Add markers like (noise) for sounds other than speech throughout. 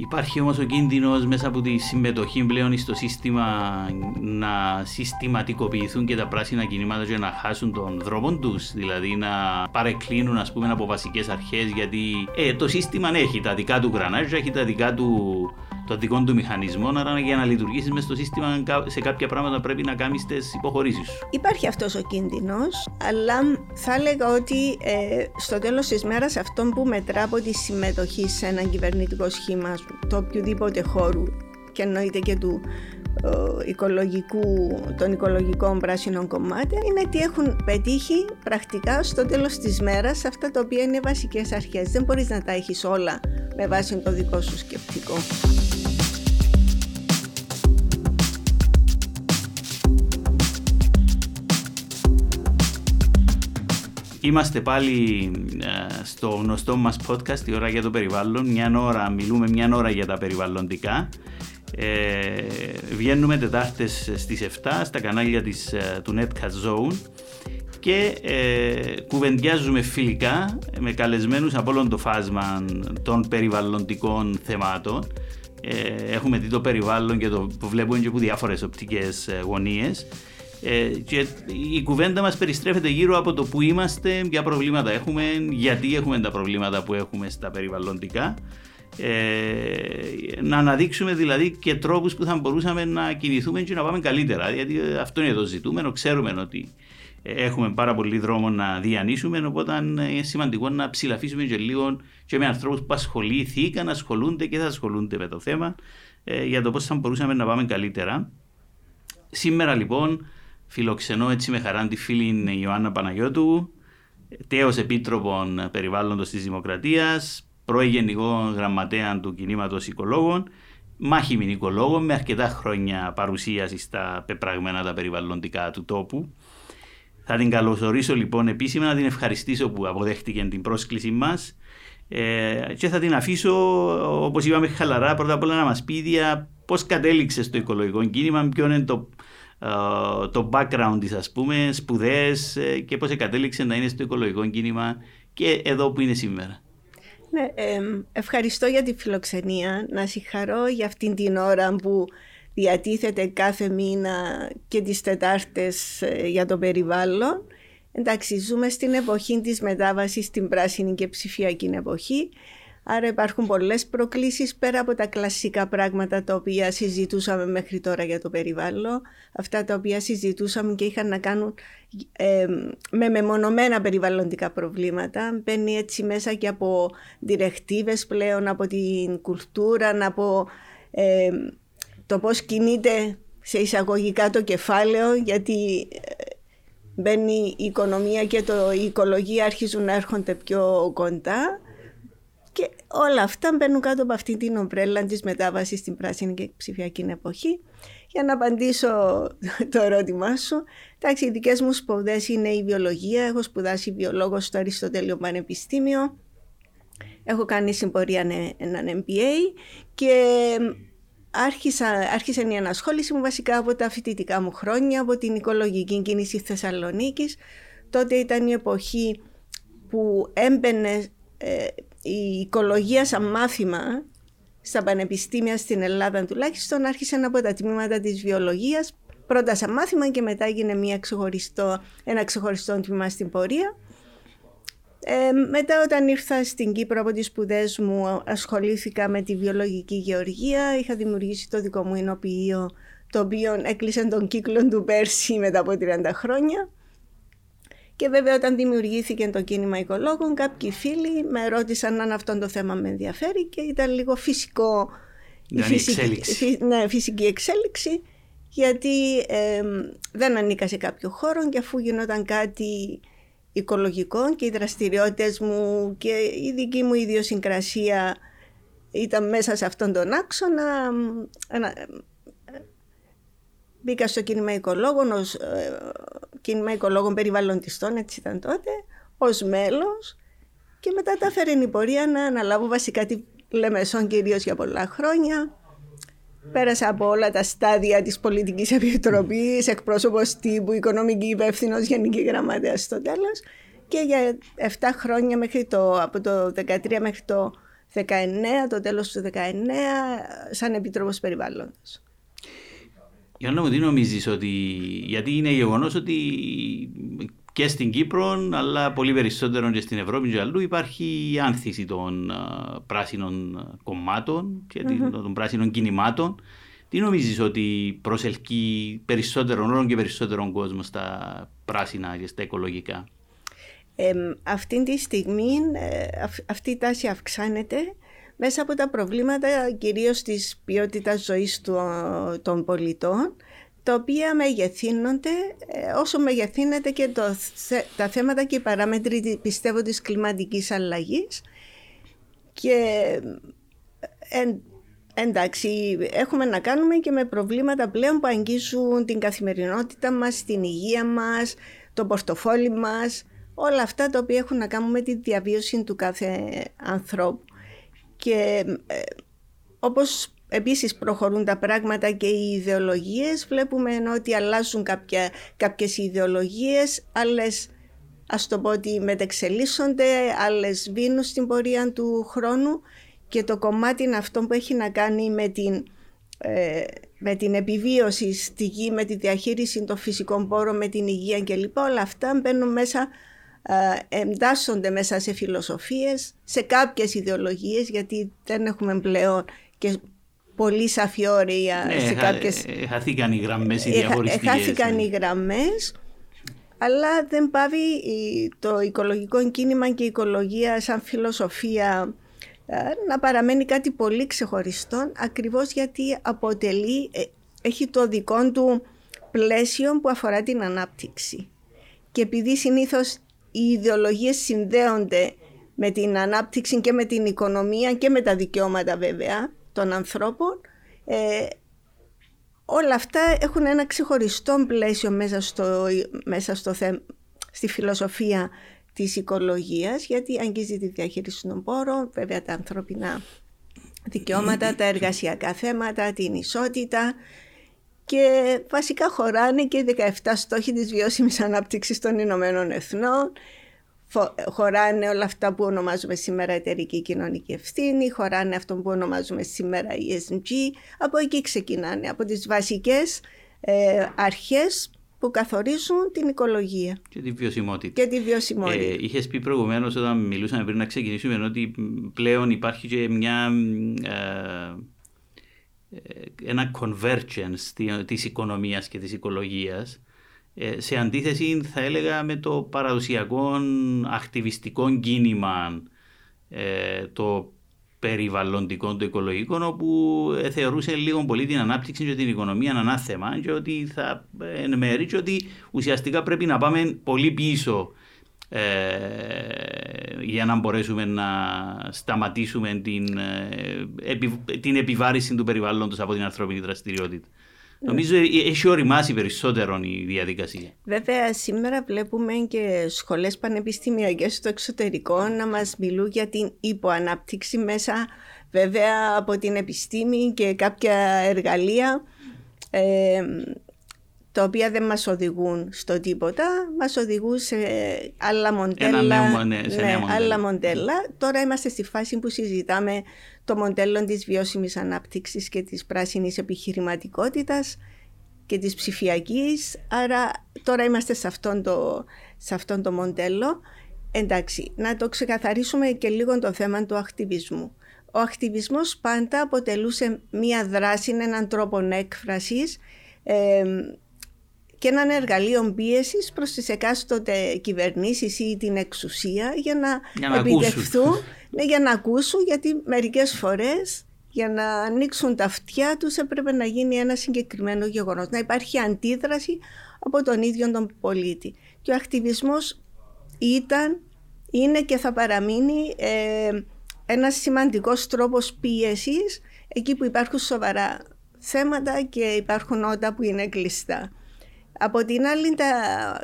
Υπάρχει όμως ο κίνδυνος μέσα από τη συμμετοχή πλέον στο σύστημα να συστηματικοποιηθούν και τα πράσινα κινήματα και να χάσουν τον δρόμο τους, δηλαδή να παρεκκλίνουν ας πούμε από βασικές αρχές γιατί ε, το σύστημα έχει τα δικά του γρανάζια, έχει τα δικά του το δικό του μηχανισμό, άρα για να λειτουργήσεις μες στο σύστημα σε κάποια πράγματα πρέπει να κάνεις τις υποχωρήσεις σου. Υπάρχει αυτός ο κίνδυνος, αλλά θα έλεγα ότι ε, στο τέλος της μέρας αυτό που μετρά από τη συμμετοχή σε ένα κυβερνητικό σχήμα το οποιοδήποτε χώρου και εννοείται και του ε, οικολογικού, των οικολογικών πράσινων κομμάτων είναι ότι έχουν πετύχει πρακτικά στο τέλος της μέρας αυτά τα οποία είναι βασικές αρχές. Δεν μπορείς να τα έχεις όλα με βάση το δικό σου σκεπτικό. Είμαστε πάλι ε, στο γνωστό μας podcast, η ώρα για το περιβάλλον. Μια ώρα, μιλούμε μια ώρα για τα περιβαλλοντικά. Ε, βγαίνουμε Τετάρτες στις 7 στα κανάλια της, ε, του Netcast Zone και ε, κουβεντιάζουμε φιλικά με καλεσμένους από όλο το φάσμα των περιβαλλοντικών θεμάτων. Ε, έχουμε δει το περιβάλλον και το βλέπουμε και από διάφορες οπτικές γωνίες ε, και η κουβέντα μας περιστρέφεται γύρω από το που είμαστε, ποια προβλήματα έχουμε, γιατί έχουμε τα προβλήματα που έχουμε στα περιβαλλοντικά. Ε, να αναδείξουμε δηλαδή και τρόπους που θα μπορούσαμε να κινηθούμε και να πάμε καλύτερα. Γιατί αυτό είναι το ζητούμενο. Ξέρουμε ότι έχουμε πάρα πολύ δρόμο να διανύσουμε, οπότε είναι σημαντικό να ψηλαφίσουμε και λίγο και με ανθρώπους που ασχολήθηκαν, ασχολούνται και θα ασχολούνται με το θέμα ε, για το πώς θα μπορούσαμε να πάμε καλύτερα. Σήμερα λοιπόν Φιλοξενώ έτσι με χαρά τη φίλη Ιωάννα Παναγιώτου, τέος Επίτροπων Περιβάλλοντος της Δημοκρατίας, πρώην Γενικό Γραμματέα του Κινήματος Οικολόγων, μάχημη οικολόγων με αρκετά χρόνια παρουσίασης στα πεπραγμένα τα περιβαλλοντικά του τόπου. Θα την καλωσορίσω λοιπόν επίσημα να την ευχαριστήσω που αποδέχτηκε την πρόσκληση μας ε, και θα την αφήσω όπως είπαμε χαλαρά πρώτα απ' όλα να μας πει πώς κατέληξε στο οικολογικό κίνημα, ποιο είναι το ε, το background της ας πούμε, σπουδές ε, και πώς κατέληξε να είναι στο οικολογικό κίνημα και εδώ που είναι σήμερα. Ναι, ευχαριστώ για τη φιλοξενία. Να συγχαρώ για αυτήν την ώρα που διατίθεται κάθε μήνα και τις Τετάρτες ε, για το περιβάλλον. Εντάξει, ζούμε στην εποχή της μετάβασης στην πράσινη και ψηφιακή εποχή Άρα υπάρχουν πολλές προκλήσεις πέρα από τα κλασικά πράγματα τα οποία συζητούσαμε μέχρι τώρα για το περιβάλλον. Αυτά τα οποία συζητούσαμε και είχαν να κάνουν με μεμονωμένα περιβαλλοντικά προβλήματα. Μπαίνει έτσι μέσα και από διρεκτίβες πλέον, από την κουλτούρα, από το πώς κινείται σε εισαγωγικά το κεφάλαιο, γιατί ε, μπαίνει η οικονομία και το, η οικολογία αρχίζουν να έρχονται πιο κοντά. Και όλα αυτά μπαίνουν κάτω από αυτή την ομπρέλα της μετάβασης στην πράσινη και ψηφιακή εποχή. Για να απαντήσω το ερώτημά σου, εντάξει, οι δικές μου σπουδές είναι η βιολογία. Έχω σπουδάσει βιολόγος στο Αριστοτέλειο Πανεπιστήμιο. Έχω κάνει συμπορία έναν MBA και άρχισα, άρχισε η ανασχόληση μου βασικά από τα φοιτητικά μου χρόνια, από την οικολογική κίνηση Θεσσαλονίκης. Τότε ήταν η εποχή που έμπαινε ε, η οικολογία σαν μάθημα στα πανεπιστήμια στην Ελλάδα τουλάχιστον άρχισε από τα τμήματα της βιολογίας πρώτα σαν μάθημα και μετά έγινε μια ξεχωριστό, ένα ξεχωριστό τμήμα στην πορεία. Ε, μετά όταν ήρθα στην Κύπρο από τις σπουδές μου ασχολήθηκα με τη βιολογική γεωργία. Είχα δημιουργήσει το δικό μου εινοποιείο το οποίο έκλεισε τον κύκλο του πέρσι μετά από 30 χρόνια. Και βέβαια όταν δημιουργήθηκε το κίνημα οικολόγων κάποιοι φίλοι με ρώτησαν αν αυτό το θέμα με ενδιαφέρει και ήταν λίγο φυσικό η φυσική, εξέλιξη. ναι, φυσική εξέλιξη γιατί δεν ανήκα σε κάποιο χώρο και αφού γινόταν κάτι οικολογικό και οι δραστηριότητες μου και η δική μου ιδιοσυγκρασία ήταν μέσα σε αυτόν τον άξονα Μπήκα στο κίνημα οικολόγων, ως ε, κίνημα οικολόγων περιβαλλοντιστών, έτσι ήταν τότε, ως μέλος και μετά τα έφερε η πορεία να αναλάβω βασικά τη Λεμεσόν κυρίως για πολλά χρόνια. Πέρασα από όλα τα στάδια της πολιτικής επιτροπής, εκπρόσωπος τύπου, οικονομική υπεύθυνος, γενική γραμματέα στο τέλος και για 7 χρόνια μέχρι το, από το 2013 μέχρι το 19, το τέλος του 19, σαν Επίτροπος Περιβάλλοντος. Γιάννα μου, τι νομίζεις ότι, γιατί είναι γεγονός ότι και στην Κύπρο, αλλά πολύ περισσότερο και στην Ευρώπη και αλλού υπάρχει η άνθηση των πράσινων κομμάτων και mm-hmm. των πράσινων κινημάτων. Τι νομίζεις ότι προσελκύει περισσότερο όλο και περισσότερο κόσμο στα πράσινα και στα οικολογικά; Ε, αυτή τη στιγμή ε, αυτή η τάση αυξάνεται μέσα από τα προβλήματα κυρίως της ποιότητας ζωής των πολιτών τα οποία μεγεθύνονται ε, όσο μεγεθύνεται και το, τα θέματα και οι παράμετροι πιστεύω της κλιματικής αλλαγής. Και εντάξει έχουμε να κάνουμε και με προβλήματα πλέον που αγγίζουν την καθημερινότητα μας, την υγεία μας, το πορτοφόλι μας όλα αυτά τα οποία έχουν να κάνουν με τη διαβίωση του κάθε ανθρώπου και ε, όπως επίσης προχωρούν τα πράγματα και οι ιδεολογίες βλέπουμε ότι αλλάζουν κάποια, κάποιες ιδεολογίες άλλες ας το πω ότι μετεξελίσσονται άλλες βίνουν στην πορεία του χρόνου και το κομμάτι είναι αυτό που έχει να κάνει με την, ε, με την επιβίωση στη γη, με τη διαχείριση των φυσικών πόρων, με την υγεία κλπ. Όλα αυτά μπαίνουν μέσα εντάσσονται μέσα σε φιλοσοφίες, σε κάποιες ιδεολογίες γιατί δεν έχουμε πλέον και πολύ σαφή όρια ναι, σε κάποιες... Ε, χάθηκαν οι γραμμές οι διαχωριστικές. Χάθηκαν ναι. οι γραμμές αλλά δεν πάβει το οικολογικό κίνημα και η οικολογία σαν φιλοσοφία να παραμένει κάτι πολύ ξεχωριστό ακριβώς γιατί αποτελεί, ε, έχει το δικό του πλαίσιο που αφορά την ανάπτυξη. Και επειδή συνήθως οι ιδεολογίες συνδέονται με την ανάπτυξη και με την οικονομία και με τα δικαιώματα βέβαια των ανθρώπων ε, όλα αυτά έχουν ένα ξεχωριστό πλαίσιο μέσα, στο, μέσα στο στη φιλοσοφία της οικολογίας γιατί αγγίζει τη διαχείριση των πόρων, βέβαια τα ανθρώπινα δικαιώματα, τα εργασιακά θέματα, την ισότητα και βασικά χωράνε και οι 17 στόχοι της βιώσιμης ανάπτυξης των Ηνωμένων Εθνών, χωράνε όλα αυτά που ονομάζουμε σήμερα εταιρική κοινωνική ευθύνη, χωράνε αυτό που ονομάζουμε σήμερα ESG, από εκεί ξεκινάνε, από τις βασικές ε, αρχές που καθορίζουν την οικολογία. Και τη βιωσιμότητα. Και τη βιωσιμότητα. Ε, είχες πει προηγουμένως όταν μιλούσαμε πριν να ξεκινήσουμε ότι πλέον υπάρχει και μια... Ε, ένα convergence της οικονομίας και της οικολογίας ε, σε αντίθεση θα έλεγα με το παραδοσιακό ακτιβιστικό κίνημα ε, το περιβαλλοντικό, το οικολογικό, όπου ε, θεωρούσε λίγο πολύ την ανάπτυξη και την οικονομία ανάθεμα και ότι θα ενημερεί και ότι ουσιαστικά πρέπει να πάμε πολύ πίσω ε, για να μπορέσουμε να σταματήσουμε την, ε, την επιβάρηση του περιβάλλοντος από την ανθρώπινη δραστηριότητα. Νομίζω έχει οριμάσει περισσότερο η διαδικασία. Βέβαια, σήμερα βλέπουμε και σχολές πανεπιστημιακές στο εξωτερικό να μας μιλούν για την υποανάπτυξη μέσα βέβαια από την επιστήμη και κάποια εργαλεία ε, τα οποία δεν μας οδηγούν στο τίποτα, μας οδηγούν σε άλλα μοντέλα. Νέο, ναι, σε ναι, άλλα μοντέλα. Τώρα είμαστε στη φάση που συζητάμε το μοντέλο της βιώσιμης ανάπτυξης και της πράσινης επιχειρηματικότητας και της ψηφιακής. Άρα τώρα είμαστε σε αυτόν το, σε αυτόν το μοντέλο. Εντάξει, να το ξεκαθαρίσουμε και λίγο το θέμα του ακτιβισμού. Ο ακτιβισμός πάντα αποτελούσε μία δράση, έναν τρόπο έκφρασης ε, και έναν εργαλείο πίεσης προς τις εκάστοτε κυβερνήσεις ή την εξουσία για να, για επιτευχθούν, (laughs) ναι, για να ακούσουν, γιατί μερικές φορές για να ανοίξουν τα αυτιά τους έπρεπε να γίνει ένα συγκεκριμένο γεγονός, να υπάρχει αντίδραση από τον ίδιο τον πολίτη. Και ο ακτιβισμός ήταν, είναι και θα παραμείνει ε, ένας σημαντικός τρόπος πίεσης εκεί που υπάρχουν σοβαρά θέματα και υπάρχουν ότα που είναι κλειστά. Από την άλλη τα,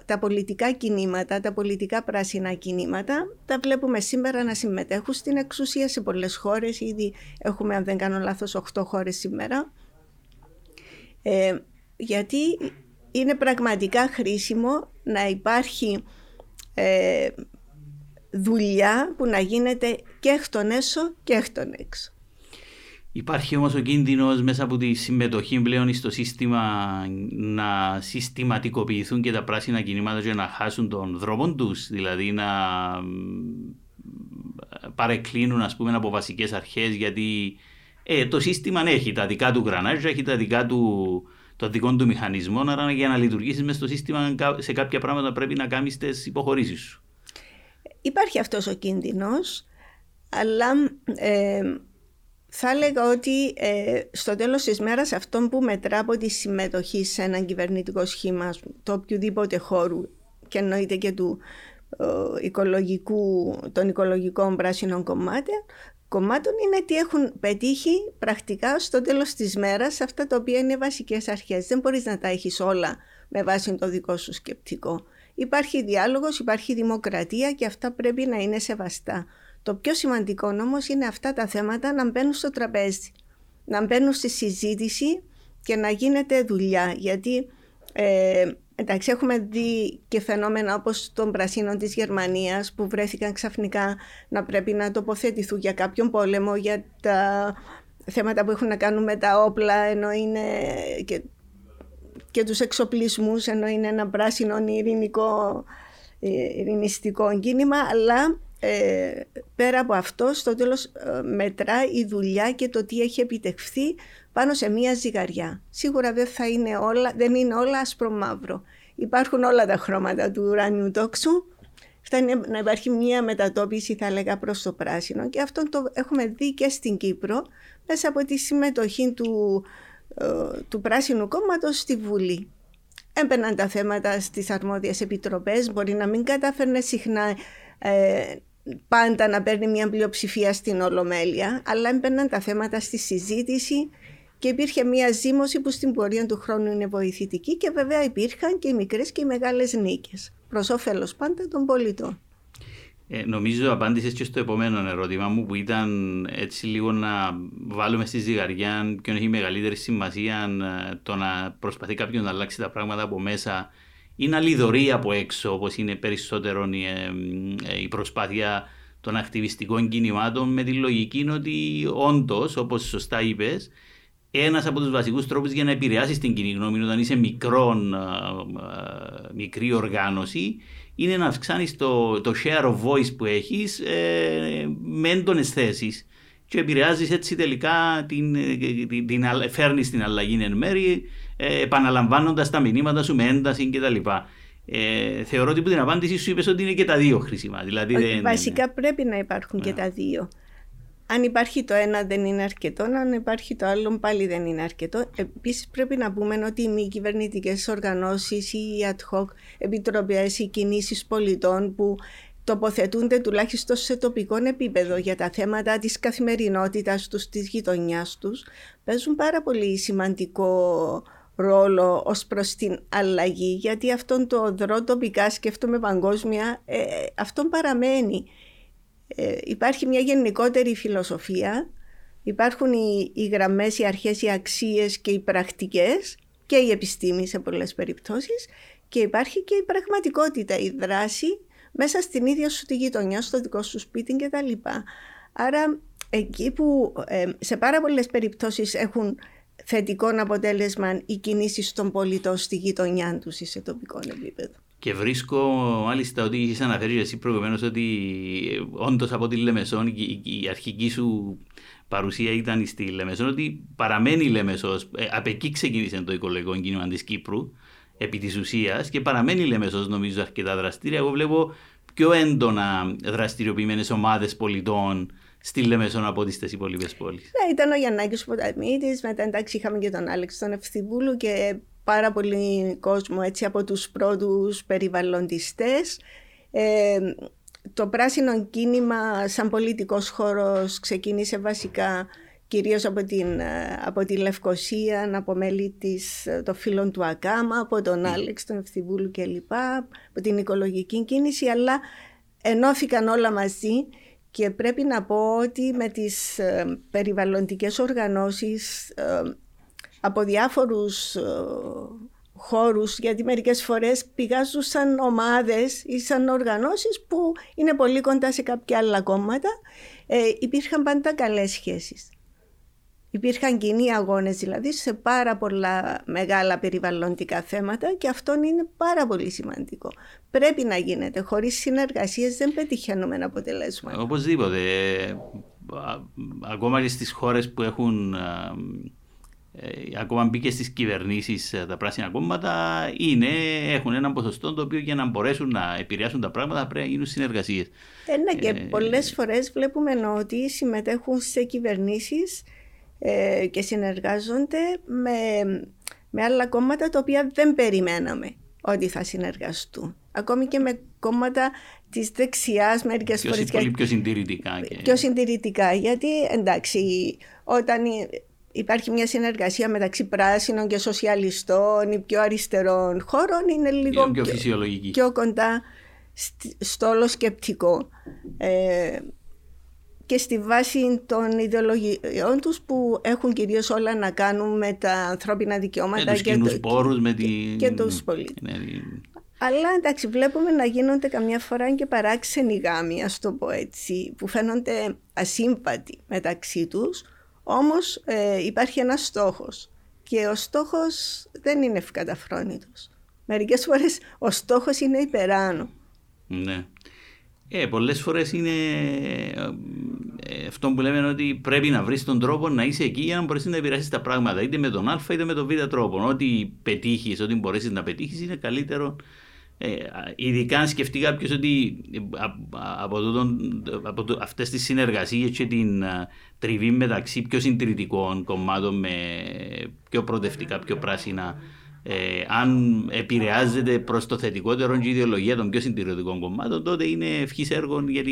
τα πολιτικά κινήματα, τα πολιτικά πράσινα κινήματα, τα βλέπουμε σήμερα να συμμετέχουν στην εξουσία σε πολλές χώρες. Ήδη έχουμε, αν δεν κάνω λάθος, 8 χώρες σήμερα. Ε, γιατί είναι πραγματικά χρήσιμο να υπάρχει ε, δουλειά που να γίνεται και εκ των έσω και εκ των έξω. Υπάρχει όμως ο κίνδυνος μέσα από τη συμμετοχή πλέον στο σύστημα να συστηματικοποιηθούν και τα πράσινα κινήματα και να χάσουν τον δρόμο τους, δηλαδή να παρεκκλίνουν ας πούμε από βασικές αρχές γιατί ε, το σύστημα έχει τα δικά του γρανάζια, έχει τα δικά του το δικό του μηχανισμό, άρα για να λειτουργήσεις μέσα στο σύστημα σε κάποια πράγματα πρέπει να κάνεις τις υποχωρήσεις σου. Υπάρχει αυτός ο κίνδυνος, αλλά ε, θα έλεγα ότι ε, στο τέλος της μέρας αυτό που μετρά από τη συμμετοχή σε έναν κυβερνητικό σχήμα, το οποιοδήποτε χώρου και εννοείται και του ε, οικολογικού, των οικολογικών πράσινων κομμάτων, κομμάτων είναι τι έχουν πετύχει πρακτικά στο τέλος της μέρας αυτά τα οποία είναι βασικές αρχές. Δεν μπορείς να τα έχεις όλα με βάση το δικό σου σκεπτικό. Υπάρχει διάλογος, υπάρχει δημοκρατία και αυτά πρέπει να είναι σεβαστά. Το πιο σημαντικό όμως είναι αυτά τα θέματα να μπαίνουν στο τραπέζι, να μπαίνουν στη συζήτηση και να γίνεται δουλειά. Γιατί ε, εντάξει, έχουμε δει και φαινόμενα όπως των πρασίνων της Γερμανίας που βρέθηκαν ξαφνικά να πρέπει να τοποθετηθούν για κάποιον πόλεμο, για τα θέματα που έχουν να κάνουν με τα όπλα, ενώ είναι και, και τους εξοπλισμούς, ενώ είναι ένα πράσινο ειρηνικό, ε, ειρηνιστικό κίνημα, αλλά ε, πέρα από αυτό, στο τέλος ε, μετρά η δουλειά και το τι έχει επιτευχθεί πάνω σε μία ζυγαριά. Σίγουρα δεν, θα είναι όλα, δεν είναι όλα άσπρο-μαύρο. Υπάρχουν όλα τα χρώματα του ουράνιου τόξου. Φτάνει να υπάρχει μία μετατόπιση, θα έλεγα, προς το πράσινο. Και αυτό το έχουμε δει και στην Κύπρο, μέσα από τη συμμετοχή του, ε, του Πράσινου Κόμματος στη Βουλή. Έμπαιναν τα θέματα στις αρμόδιες επιτροπές, μπορεί να μην κατάφερνε συχνά ε, πάντα να παίρνει μια πλειοψηφία στην Ολομέλεια, αλλά έμπαιναν τα θέματα στη συζήτηση και υπήρχε μια ζήμωση που στην πορεία του χρόνου είναι βοηθητική και βέβαια υπήρχαν και οι μικρές και οι μεγάλες νίκες, προς όφελος πάντα των πολιτών. Ε, νομίζω απάντησες και στο επόμενο ερώτημα μου που ήταν έτσι λίγο να βάλουμε στη ζυγαριά και έχει μεγαλύτερη σημασία ε, το να προσπαθεί κάποιο να αλλάξει τα πράγματα από μέσα είναι αλληδωρή από έξω, όπως είναι περισσότερο η, ε, ε, η προσπάθεια των ακτιβιστικών κινημάτων με τη λογική ότι όντως, όπως σωστά είπες, ένας από τους βασικούς τρόπους για να επηρεάσεις την κοινή γνώμη όταν είσαι μικρό, ε, μικρή οργάνωση είναι να αυξάνεις το, το share of voice που έχεις ε, με έντονες θέσεις. Και επηρεάζεις έτσι τελικά την, την, την, φέρνεις την αλλαγή εν μέρη ε, επαναλαμβάνοντας τα μηνύματα σου με ένταση κτλ. Ε, θεωρώ ότι που την απάντηση σου είπες ότι είναι και τα δύο χρήσιμα. Δηλαδή βασικά πρέπει να υπάρχουν και τα δύο. Αν υπάρχει το ένα δεν είναι αρκετό, αν υπάρχει το άλλο πάλι δεν είναι αρκετό. Επίσης πρέπει να πούμε ότι οι μη κυβερνητικές οργανώσεις, οι ad hoc επιτροπές, οι κινήσεις πολιτών που τοποθετούνται τουλάχιστον σε τοπικό επίπεδο για τα θέματα της καθημερινότητας τους, της γειτονιάς τους, παίζουν πάρα πολύ σημαντικό ρόλο ως προς την αλλαγή γιατί αυτόν το δρό τοπικά σκέφτομαι παγκόσμια ε, αυτόν παραμένει ε, υπάρχει μια γενικότερη φιλοσοφία υπάρχουν οι, οι γραμμές, οι αρχές, οι αξίες και οι πρακτικές και η επιστήμη σε πολλές περιπτώσεις και υπάρχει και η πραγματικότητα, η δράση μέσα στην ίδια σου τη γειτονιά, στο δικό σου σπίτι κτλ. Άρα εκεί που ε, σε πάρα πολλές περιπτώσεις έχουν θετικό αποτέλεσμα οι κινήσεις των πολιτών στη γειτονιά τους ή σε τοπικό επίπεδο. Και βρίσκω μάλιστα ότι είχες αναφέρει εσύ προηγουμένως ότι ε, όντως από τη Λεμεσόν η, η, αρχική σου παρουσία ήταν στη Λεμεσόν, ότι παραμένει η Λεμεσός. Ε, από εκεί ξεκίνησε το οικολογικό κίνημα της Κύπρου επί της ουσίας και παραμένει η Λεμεσός νομίζω αρκετά δραστήρια. Εγώ βλέπω πιο έντονα δραστηριοποιημένες ομάδες πολιτών στη Λεμεσόν από τι υπόλοιπες πόλεις. Ναι, ήταν ο Γιαννάκης Ποταμίτης, μετά εντάξει είχαμε και τον Άλεξ τον Ευθυβούλου και πάρα πολύ κόσμο έτσι από τους πρώτους περιβαλλοντιστές. Ε, το πράσινο κίνημα σαν πολιτικός χώρος ξεκίνησε βασικά κυρίως από, την, από τη Λευκοσία, από μέλη της, των φίλων του Ακάμα, από τον ναι. Άλεξ, τον Ευθυβούλου κλπ, από την οικολογική κίνηση, αλλά ενώθηκαν όλα μαζί και πρέπει να πω ότι με τις ε, περιβαλλοντικές οργανώσεις ε, από διάφορους ε, χώρους γιατί μερικές φορές πηγάζουν σαν ομάδες ή σαν οργανώσεις που είναι πολύ κοντά σε κάποια άλλα κόμματα ε, υπήρχαν πάντα καλές σχέσεις. Υπήρχαν κοινοί αγώνες δηλαδή σε πάρα πολλά μεγάλα περιβαλλοντικά θέματα και αυτό είναι πάρα πολύ σημαντικό. Πρέπει να γίνεται. Χωρίς συνεργασίες δεν πετυχαίνουμε αποτελέσματα. Οπωσδήποτε. Ε, ακόμα και στις χώρες που έχουν ε, ακόμα μπήκε στις κυβερνήσεις ε, τα πράσινα κόμματα, είναι, έχουν ένα ποσοστό το οποίο για να μπορέσουν να επηρεάσουν τα πράγματα πρέπει να γίνουν συνεργασίες. Ε, ναι, και ε, πολλές φορές βλέπουμε ότι συμμετέχουν σε κυβερνήσεις ε, και συνεργάζονται με, με άλλα κόμματα τα οποία δεν περιμέναμε ότι θα συνεργαστούν. Ακόμη και με κόμματα της δεξιάς μερικές φορές. Πολύ πιο συντηρητικά. Και... Πιο συντηρητικά, γιατί εντάξει, όταν υπάρχει μια συνεργασία μεταξύ πράσινων και σοσιαλιστών ή πιο αριστερών χώρων είναι λίγο πιο, φυσιολογική. πιο κοντά στο όλο σκεπτικό. Ε, και στη βάση των ιδεολογιών τους που έχουν κυρίως όλα να κάνουν με τα ανθρώπινα δικαιώματα με τους και, το, πόρους, με την... και τους πολίτες. Αλλά εντάξει βλέπουμε να γίνονται καμιά φορά και παράξενοι γάμοι, ας το πω έτσι, που φαίνονται ασύμβατοι μεταξύ τους όμως ε, υπάρχει ένας στόχος και ο στόχος δεν είναι ευκαταφρόνητος. Μερικές φορές ο στόχος είναι υπεράνω. Ναι. Ε, πολλές φορές είναι ε, αυτό που λέμε ότι πρέπει να βρεις τον τρόπο να είσαι εκεί για να μπορέσεις να επηρεάσεις τα πράγματα είτε με τον α είτε με τον β τρόπο. Ό,τι πετύχεις, ό,τι μπορέσεις να πετύχεις είναι καλύτερο ε, ειδικά αν σκεφτεί κάποιος ότι ε, από, από το, αυτές τις συνεργασίες και την α, τριβή μεταξύ πιο συντηρητικών κομμάτων με πιο προοδευτικά, πιο πράσινα ε, αν επηρεάζεται προς το θετικότερο και η ιδεολογία των πιο συντηρητικών κομμάτων, τότε είναι ευχής έργο για,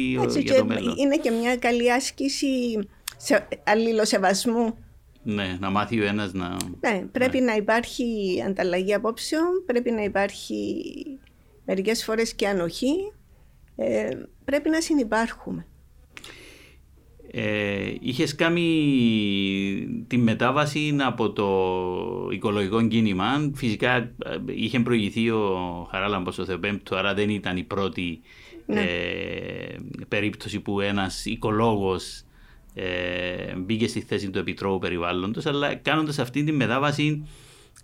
για το μέλλον. Είναι και μια καλή άσκηση σε αλληλοσεβασμού. Ναι, να μάθει ο ένας να... Ναι, πρέπει ναι. να υπάρχει ανταλλαγή απόψεων, πρέπει να υπάρχει μερικές φορές και ανοχή, ε, πρέπει να συνεπάρχουμε. Ε, είχες κάνει τη μετάβαση από το οικολογικό κίνημα. Φυσικά ε, είχε προηγηθεί ο Χαράλαμπος ο Θεοπέμπτου, άρα δεν ήταν η πρώτη ναι. ε, περίπτωση που ένας οικολόγος ε, μπήκε στη θέση του Επιτρόπου Περιβάλλοντος, αλλά κάνοντας αυτή τη μετάβαση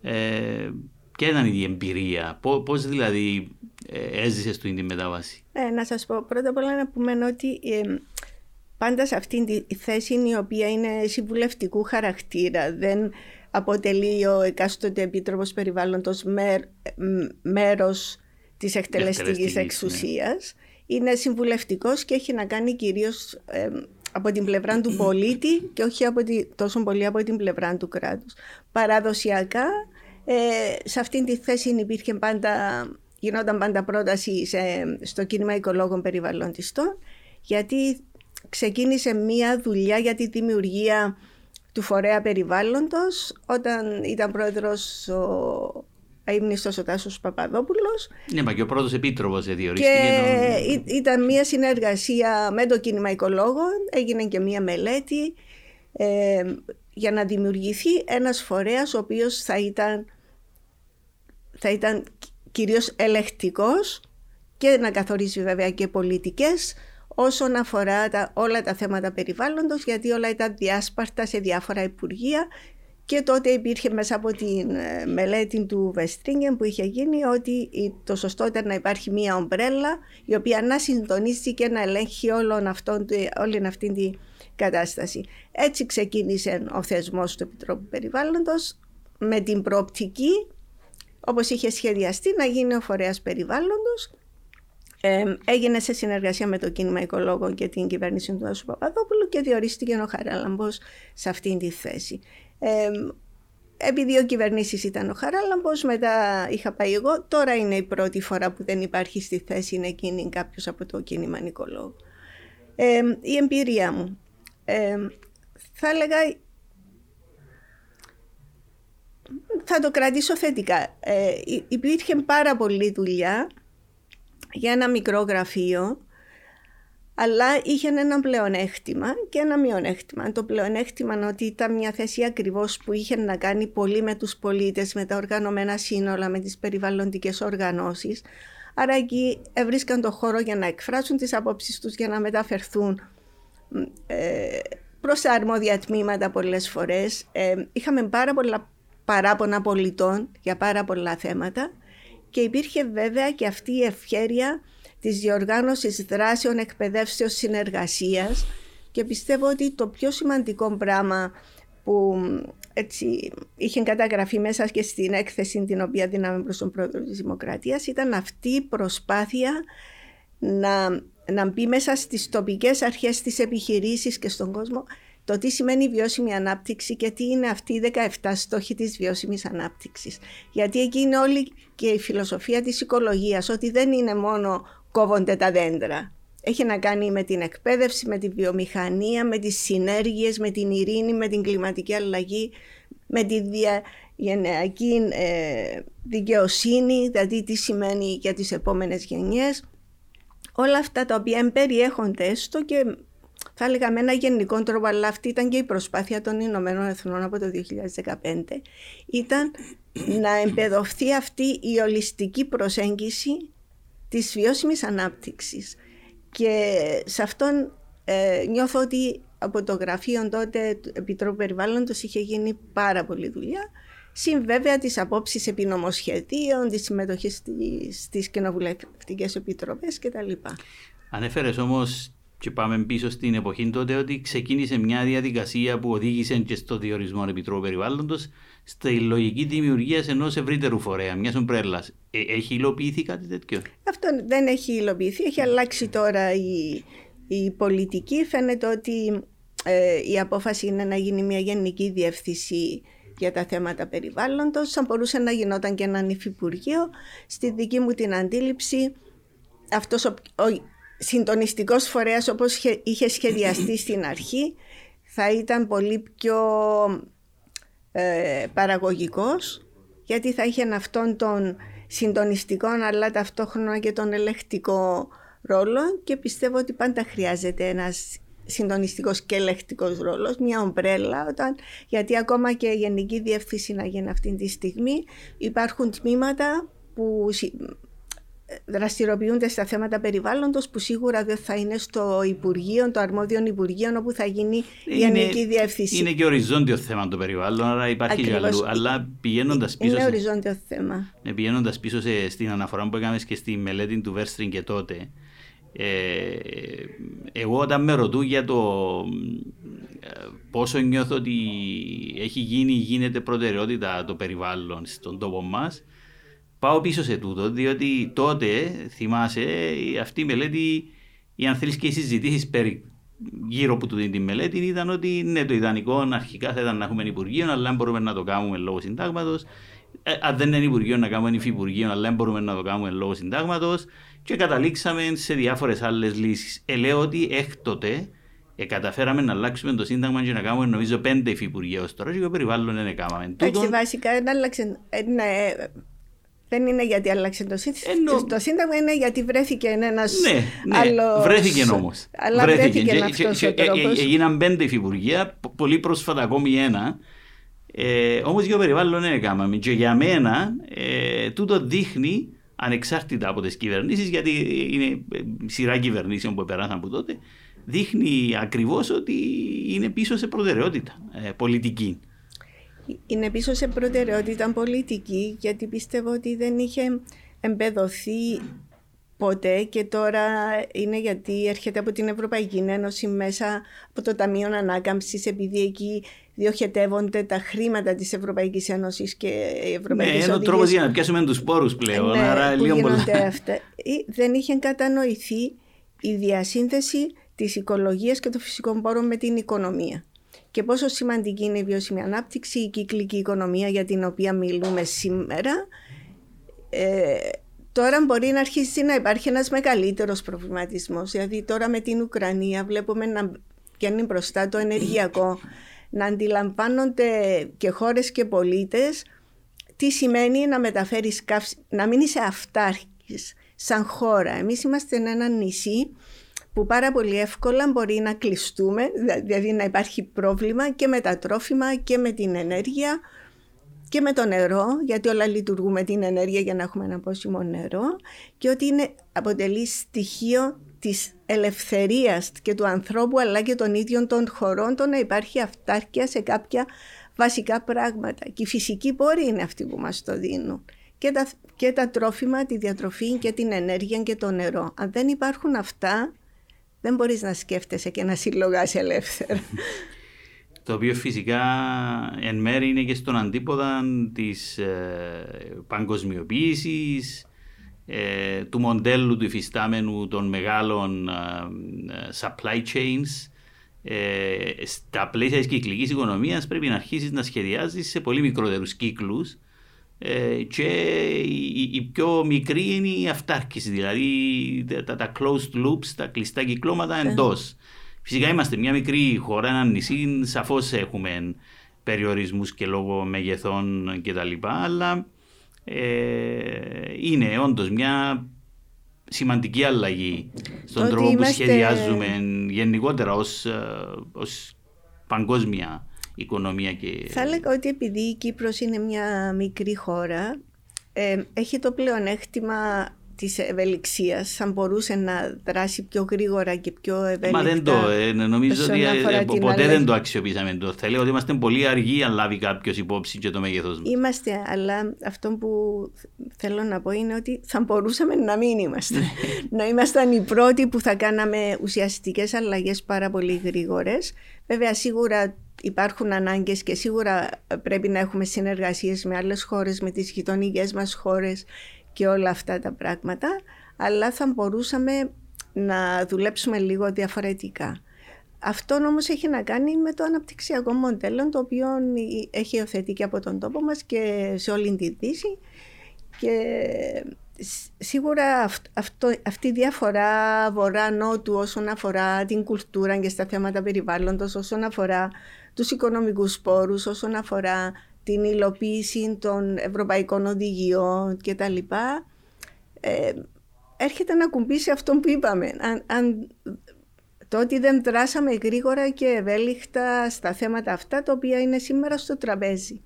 ε, ποια ήταν η εμπειρία, πώς δηλαδή ε, έζησες του τη μετάβαση; Ε, να σας πω πρώτα απ' όλα να πούμε ότι ε, πάντα σε αυτήν τη θέση η οποία είναι συμβουλευτικού χαρακτήρα δεν αποτελεί ο εκάστοτε Επίτροπος Περιβάλλοντος μέρ, μέρος της εκτελεστικής ναι. εξουσίας. Είναι συμβουλευτικός και έχει να κάνει κυρίως από την πλευρά του πολίτη και όχι από τη, τόσο πολύ από την πλευρά του κράτους. Παραδοσιακά σε αυτήν τη θέση υπήρχε πάντα γινόταν πάντα πρόταση σε, στο κίνημα οικολόγων περιβαλλοντιστών γιατί ξεκίνησε μία δουλειά για τη δημιουργία του φορέα περιβάλλοντος όταν ήταν πρόεδρος ο αείμνηστος ο Τάσος Παπαδόπουλος. Ναι, μα και ο πρώτος επίτροπος διορίστηκε. Και τον... ήταν μία συνεργασία με το κίνημα οικολόγων, έγινε και μία μελέτη ε, για να δημιουργηθεί ένας φορέας ο οποίος θα ήταν, θα ήταν κυρίως ελεκτικός και να καθορίζει βέβαια και πολιτικές όσον αφορά τα, όλα τα θέματα περιβάλλοντος γιατί όλα ήταν διάσπαρτα σε διάφορα υπουργεία και τότε υπήρχε μέσα από τη ε, μελέτη του Βεστρίνγκεν που είχε γίνει ότι το σωστό ήταν να υπάρχει μία ομπρέλα η οποία να συντονίσει και να ελέγχει όλον αυτόν, όλη αυτή την κατάσταση. Έτσι ξεκίνησε ο θεσμός του Επιτρόπου Περιβάλλοντος με την προοπτική όπως είχε σχεδιαστεί να γίνει ο φορέας περιβάλλοντος. Ε, έγινε σε συνεργασία με το κίνημα οικολόγων και την κυβέρνηση του Άσου Παπαδόπουλου και διορίστηκε ο Χαράλαμπος σε αυτήν τη θέση. Ε, επειδή ο κυβερνήσει ήταν ο Χαράλαμπος, μετά είχα πάει εγώ. Τώρα είναι η πρώτη φορά που δεν υπάρχει στη θέση είναι εκείνη κάποιος από το κίνημα Νικολόγου. Ε, η εμπειρία μου. Ε, θα έλεγα θα το κρατήσω θετικά. Ε, υπήρχε πάρα πολλή δουλειά για ένα μικρό γραφείο, αλλά είχε ένα πλεονέκτημα και ένα μειονέκτημα. Το πλεονέκτημα είναι ότι ήταν μια θέση ακριβώς που είχε να κάνει πολύ με τους πολίτες, με τα οργανωμένα σύνολα, με τις περιβαλλοντικές οργανώσεις. Άρα εκεί βρίσκαν το χώρο για να εκφράσουν τις απόψεις τους, για να μεταφερθούν ε, προς τα αρμόδια τμήματα πολλές φορές. Ε, είχαμε πάρα πολλά παράπονα πολιτών για πάρα πολλά θέματα και υπήρχε βέβαια και αυτή η ευχέρεια της διοργάνωσης δράσεων εκπαιδεύσεως συνεργασίας και πιστεύω ότι το πιο σημαντικό πράγμα που έτσι είχε καταγραφεί μέσα και στην έκθεση την οποία δίναμε προς τον πρόεδρο της Δημοκρατίας ήταν αυτή η προσπάθεια να, να μπει μέσα στις τοπικές αρχές της επιχειρήσης και στον κόσμο το τι σημαίνει βιώσιμη ανάπτυξη και τι είναι αυτή η 17 στόχη της βιώσιμης ανάπτυξης. Γιατί εκεί είναι όλη και η φιλοσοφία της οικολογίας, ότι δεν είναι μόνο κόβονται τα δέντρα. Έχει να κάνει με την εκπαίδευση, με τη βιομηχανία, με τις συνέργειες, με την ειρήνη, με την κλιματική αλλαγή, με τη διαγενειακή ε, δικαιοσύνη, δηλαδή τι σημαίνει για τις επόμενες γενιές. Όλα αυτά τα οποία εμπεριέχονται έστω και θα έλεγα με ένα γενικό τρόπο, αλλά αυτή ήταν και η προσπάθεια των Ηνωμένων Εθνών από το 2015, ήταν να εμπεδοθεί αυτή η ολιστική προσέγγιση της βιώσιμης ανάπτυξης. Και σε αυτόν ε, νιώθω ότι από το γραφείο τότε του Επιτρόπου Περιβάλλοντος είχε γίνει πάρα πολλή δουλειά. Συν βέβαια τις απόψεις επί νομοσχεδίων, τη συμμετοχή στις, στις κοινοβουλευτικές επιτροπές κτλ. Ανέφερες όμως και πάμε πίσω στην εποχή τότε ότι ξεκίνησε μια διαδικασία που οδήγησε και στο διορισμό Επιτρόπου Περιβάλλοντος στη λογική δημιουργίας ενός ευρύτερου φορέα, μιας ομπρέλας. Ε, έχει υλοποιηθεί κάτι τέτοιο; Αυτό δεν έχει υλοποιηθεί. Έχει αλλάξει τώρα η, η πολιτική. Φαίνεται ότι ε, η απόφαση είναι να γίνει μια γενική διευθυνσή για τα θέματα περιβάλλοντος. Θα μπορούσε να γινόταν και ένα υφυπουργείο. Στη δική μου την αντίληψη, αυτός ο, συντονιστικός φορέας όπως είχε σχεδιαστεί στην αρχή θα ήταν πολύ πιο ε, παραγωγικός γιατί θα είχε αυτόν τον συντονιστικό αλλά ταυτόχρονα και τον ελεκτικό ρόλο και πιστεύω ότι πάντα χρειάζεται ένας συντονιστικός και ελεκτικός ρόλος, μια ομπρέλα, όταν, γιατί ακόμα και η Γενική Διεύθυνση να γίνει αυτή τη στιγμή υπάρχουν τμήματα που δραστηριοποιούνται στα θέματα περιβάλλοντος που σίγουρα δεν θα είναι στο Υπουργείο, το αρμόδιο Υπουργείο όπου θα γίνει η Γενική Διεύθυνση. Είναι και οριζόντιο θέμα το περιβάλλον, άρα υπάρχει και αλλού. Αλλά πηγαίνοντας πίσω. Είναι οριζόντιο θέμα. Ε, πηγαίνοντας πίσω σε, στην αναφορά που έκαμε και στη μελέτη του Βέρστριν και τότε, ε, εγώ όταν με ρωτούν για το ε, πόσο νιώθω ότι έχει γίνει, γίνεται προτεραιότητα το περιβάλλον στον τόπο μας, Πάω πίσω σε τούτο, διότι τότε θυμάσαι αυτή η μελέτη, ή αν θέλεις και οι συζητήσεις περί γύρω από την μελέτη ήταν ότι ναι, το ιδανικό αρχικά θα ήταν να έχουμε Υπουργείο, αλλά δεν μπορούμε να το κάνουμε λόγω συντάγματος. Ε, αν δεν είναι Υπουργείο, να κάνουμε Υφυπουργείο, αλλά δεν μπορούμε να το κάνουμε λόγω συντάγματος. Και καταλήξαμε σε διάφορες άλλες λύσεις. Ε, λέω ότι έκτοτε ε, καταφέραμε να αλλάξουμε το Σύνταγμα και να κάνουμε νομίζω πέντε υφυπουργεία ως τώρα και το περιβάλλον δεν έκαναμε. Εντάξει, βασικά δεν άλλαξε. Ε, ναι, δεν είναι γιατί άλλαξε το σύνταγμα. Ενώ... Το σύνταγμα είναι γιατί βρέθηκε ένας ναι, ναι, άλλο. Βρέθηκε όμω. Αλλά βρέθηκε, βρέθηκε αυτός ο τρόπος. Ε, έγιναν πέντε υφυπουργεία, πολύ πρόσφατα ακόμη ένα. Ε, Όμως για το περιβάλλον δεν έκαναμε. Και για μένα ε, τούτο δείχνει ανεξάρτητα από τις κυβερνήσεις, γιατί είναι ε, σειρά κυβερνήσεων που περάσαν από τότε, δείχνει ακριβώς ότι είναι πίσω σε προτεραιότητα ε, πολιτική είναι πίσω σε προτεραιότητα πολιτική γιατί πιστεύω ότι δεν είχε εμπεδοθεί ποτέ και τώρα είναι γιατί έρχεται από την Ευρωπαϊκή Ένωση μέσα από το Ταμείο Ανάκαμψης επειδή εκεί διοχετεύονται τα χρήματα της Ευρωπαϊκής Ένωσης και η Ευρωπαϊκή Ναι, είναι ο τρόπος για να πιάσουμε τους πόρους πλέον. Ναι, άρα που γίνονται αυτά. Δεν είχε κατανοηθεί η διασύνθεση της οικολογίας και των φυσικών πόρων με την οικονομία και πόσο σημαντική είναι η βιώσιμη ανάπτυξη, η κυκλική οικονομία για την οποία μιλούμε σήμερα. Ε, τώρα μπορεί να αρχίσει να υπάρχει ένας μεγαλύτερος προβληματισμός. Δηλαδή τώρα με την Ουκρανία βλέπουμε να βγαίνει μπροστά το ενεργειακό, να αντιλαμβάνονται και χώρες και πολίτες τι σημαίνει να μεταφέρεις καύση, να μην είσαι αυτάρχης σαν χώρα. Εμείς είμαστε ένα νησί που πάρα πολύ εύκολα μπορεί να κλειστούμε, δηλαδή να υπάρχει πρόβλημα και με τα τρόφιμα και με την ενέργεια και με το νερό, γιατί όλα λειτουργούν με την ενέργεια για να έχουμε ένα πόσιμο νερό και ότι είναι, αποτελεί στοιχείο της ελευθερίας και του ανθρώπου αλλά και των ίδιων των χωρών το να υπάρχει αυτάρκεια σε κάποια βασικά πράγματα. Και οι φυσικοί πόροι είναι αυτοί που μας το δίνουν. Και τα, και τα τρόφιμα, τη διατροφή και την ενέργεια και το νερό. Αν δεν υπάρχουν αυτά, δεν μπορείς να σκέφτεσαι και να συλλογάς ελεύθερα. το οποίο φυσικά εν μέρει είναι και στον αντίποδα της ε, παγκοσμιοποίησης, ε, του μοντέλου του υφιστάμενου των μεγάλων ε, supply chains. Ε, στα πλαίσια της κυκλικής οικονομίας πρέπει να αρχίσεις να σχεδιάζεις σε πολύ μικρότερους κύκλους ε, και η, η, πιο μικρή είναι η αυτάρκηση, δηλαδή τα, τα closed loops, τα κλειστά κυκλώματα εντός. Φυσικά είμαστε μια μικρή χώρα, ένα νησί, σαφώς έχουμε περιορισμούς και λόγω μεγεθών κτλ. Αλλά ε, είναι όντως μια σημαντική αλλαγή στον τρόπο που σχεδιάζουμε γενικότερα ως, ε, ως παγκόσμια οικονομία. Και... Θα έλεγα ότι επειδή η Κύπρος είναι μια μικρή χώρα, ε, έχει το πλεονέκτημα της ευελιξίας, αν μπορούσε να δράσει πιο γρήγορα και πιο ευέλικτα. Μα δεν το, ε, νομίζω ότι ε, ποτέ δεν το αξιοποιήσαμε το. Θα λέω ότι είμαστε πολύ αργοί αν λάβει κάποιος υπόψη και το μέγεθος μας. Είμαστε, αλλά αυτό που θέλω να πω είναι ότι θα μπορούσαμε να μην είμαστε. Ναι. (laughs) να ήμασταν οι πρώτοι που θα κάναμε ουσιαστικές αλλαγές πάρα πολύ γρήγορες. Βέβαια, σίγουρα υπάρχουν ανάγκες και σίγουρα πρέπει να έχουμε συνεργασίες με άλλες χώρες, με τις γειτονικές μας χώρες και όλα αυτά τα πράγματα, αλλά θα μπορούσαμε να δουλέψουμε λίγο διαφορετικά. Αυτό όμως έχει να κάνει με το αναπτυξιακό μοντέλο το οποίο έχει υιοθετεί και από τον τόπο μας και σε όλη τη Δύση και σίγουρα αυτό, αυτή η διαφορά βορρά-νότου όσον αφορά την κουλτούρα και στα θέματα περιβάλλοντος, όσον αφορά τους οικονομικούς πόρους, όσον αφορά την υλοποίηση των ευρωπαϊκών οδηγιών κτλ. Ε, έρχεται να κουμπίσει αυτό που είπαμε. Αν, αν, το ότι δεν δράσαμε γρήγορα και ευέλικτα στα θέματα αυτά, τα οποία είναι σήμερα στο τραπέζι.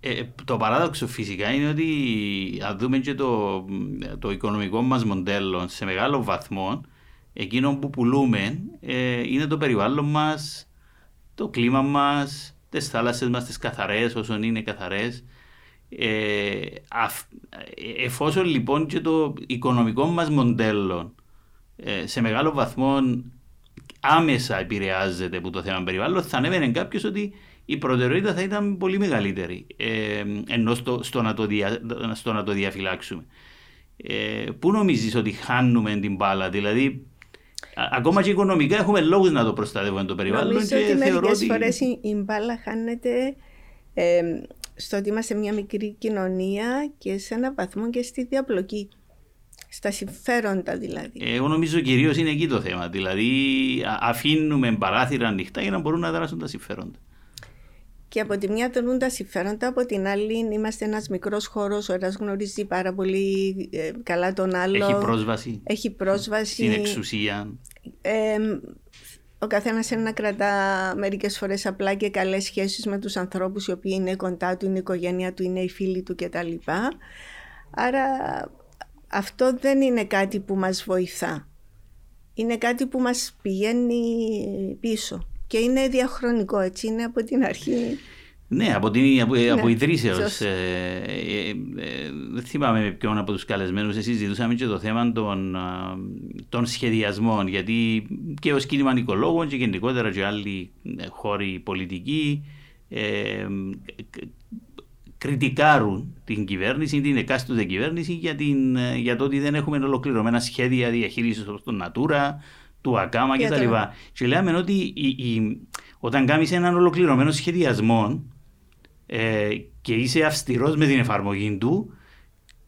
Ε, το παράδοξο φυσικά είναι ότι αν δούμε και το, το οικονομικό μας μοντέλο σε μεγάλο βαθμό, εκείνο που πουλούμε ε, είναι το περιβάλλον μας, το κλίμα μας, τις θάλασσες μας, τις καθαρές, όσο είναι καθαρές. Ε, εφόσον λοιπόν και το οικονομικό μας μοντέλο ε, σε μεγάλο βαθμό άμεσα επηρεάζεται από το θέμα περιβάλλον, θα ανέβαινε κάποιος ότι η προτεραιότητα θα ήταν πολύ μεγαλύτερη ε, ενώ στο, στο, να το δια, στο να το διαφυλάξουμε. Ε, πού νομίζεις ότι χάνουμε την μπάλα, δηλαδή Ακόμα και οικονομικά έχουμε λόγους να το προστατεύουμε το περιβάλλον. Νομίζω και ότι μερικές φορές η μπάλα χάνεται ε, στο ότι είμαστε μια μικρή κοινωνία και σε έναν βαθμό και στη διαπλοκή. Στα συμφέροντα δηλαδή. Εγώ νομίζω κυρίως είναι εκεί το θέμα. Δηλαδή αφήνουμε παράθυρα ανοιχτά για να μπορούν να δράσουν τα συμφέροντα. Και από τη μια δρούν τα συμφέροντα, από την άλλη είμαστε ένας μικρός χώρος, ο ένας γνωρίζει πάρα πολύ ε, καλά τον άλλο. Έχει πρόσβαση. Έχει πρόσβαση. Στην εξουσία. Ε, ο καθένας είναι να κρατά μερικές φορές απλά και καλές σχέσεις με τους ανθρώπους οι οποίοι είναι κοντά του, είναι η οικογένεια του, είναι οι φίλοι του κτλ. Άρα αυτό δεν είναι κάτι που μας βοηθά. Είναι κάτι που μας πηγαίνει πίσω. Και είναι διαχρονικό, έτσι είναι από την αρχή. Ναι, από, την, από, ναι, από ιδρύσεως. Ε, ε, ε, δεν θυμάμαι με ποιον από τους καλεσμένους εσείς ζητούσαμε και το θέμα των, των σχεδιασμών γιατί και ως κίνημα νοικολόγων και γενικότερα και άλλοι ε, χώροι πολιτικοί ε, κριτικάρουν την κυβέρνηση, την εκάστοτε κυβέρνηση για, την, για το ότι δεν έχουμε ολοκληρωμένα σχέδια διαχείρισης των Natura, του ΑΚΑΜΑ κτλ. Και, και λέμε ότι η, η, όταν κάνεις έναν ολοκληρωμένο σχεδιασμό ε, και είσαι αυστηρός με την εφαρμογή του,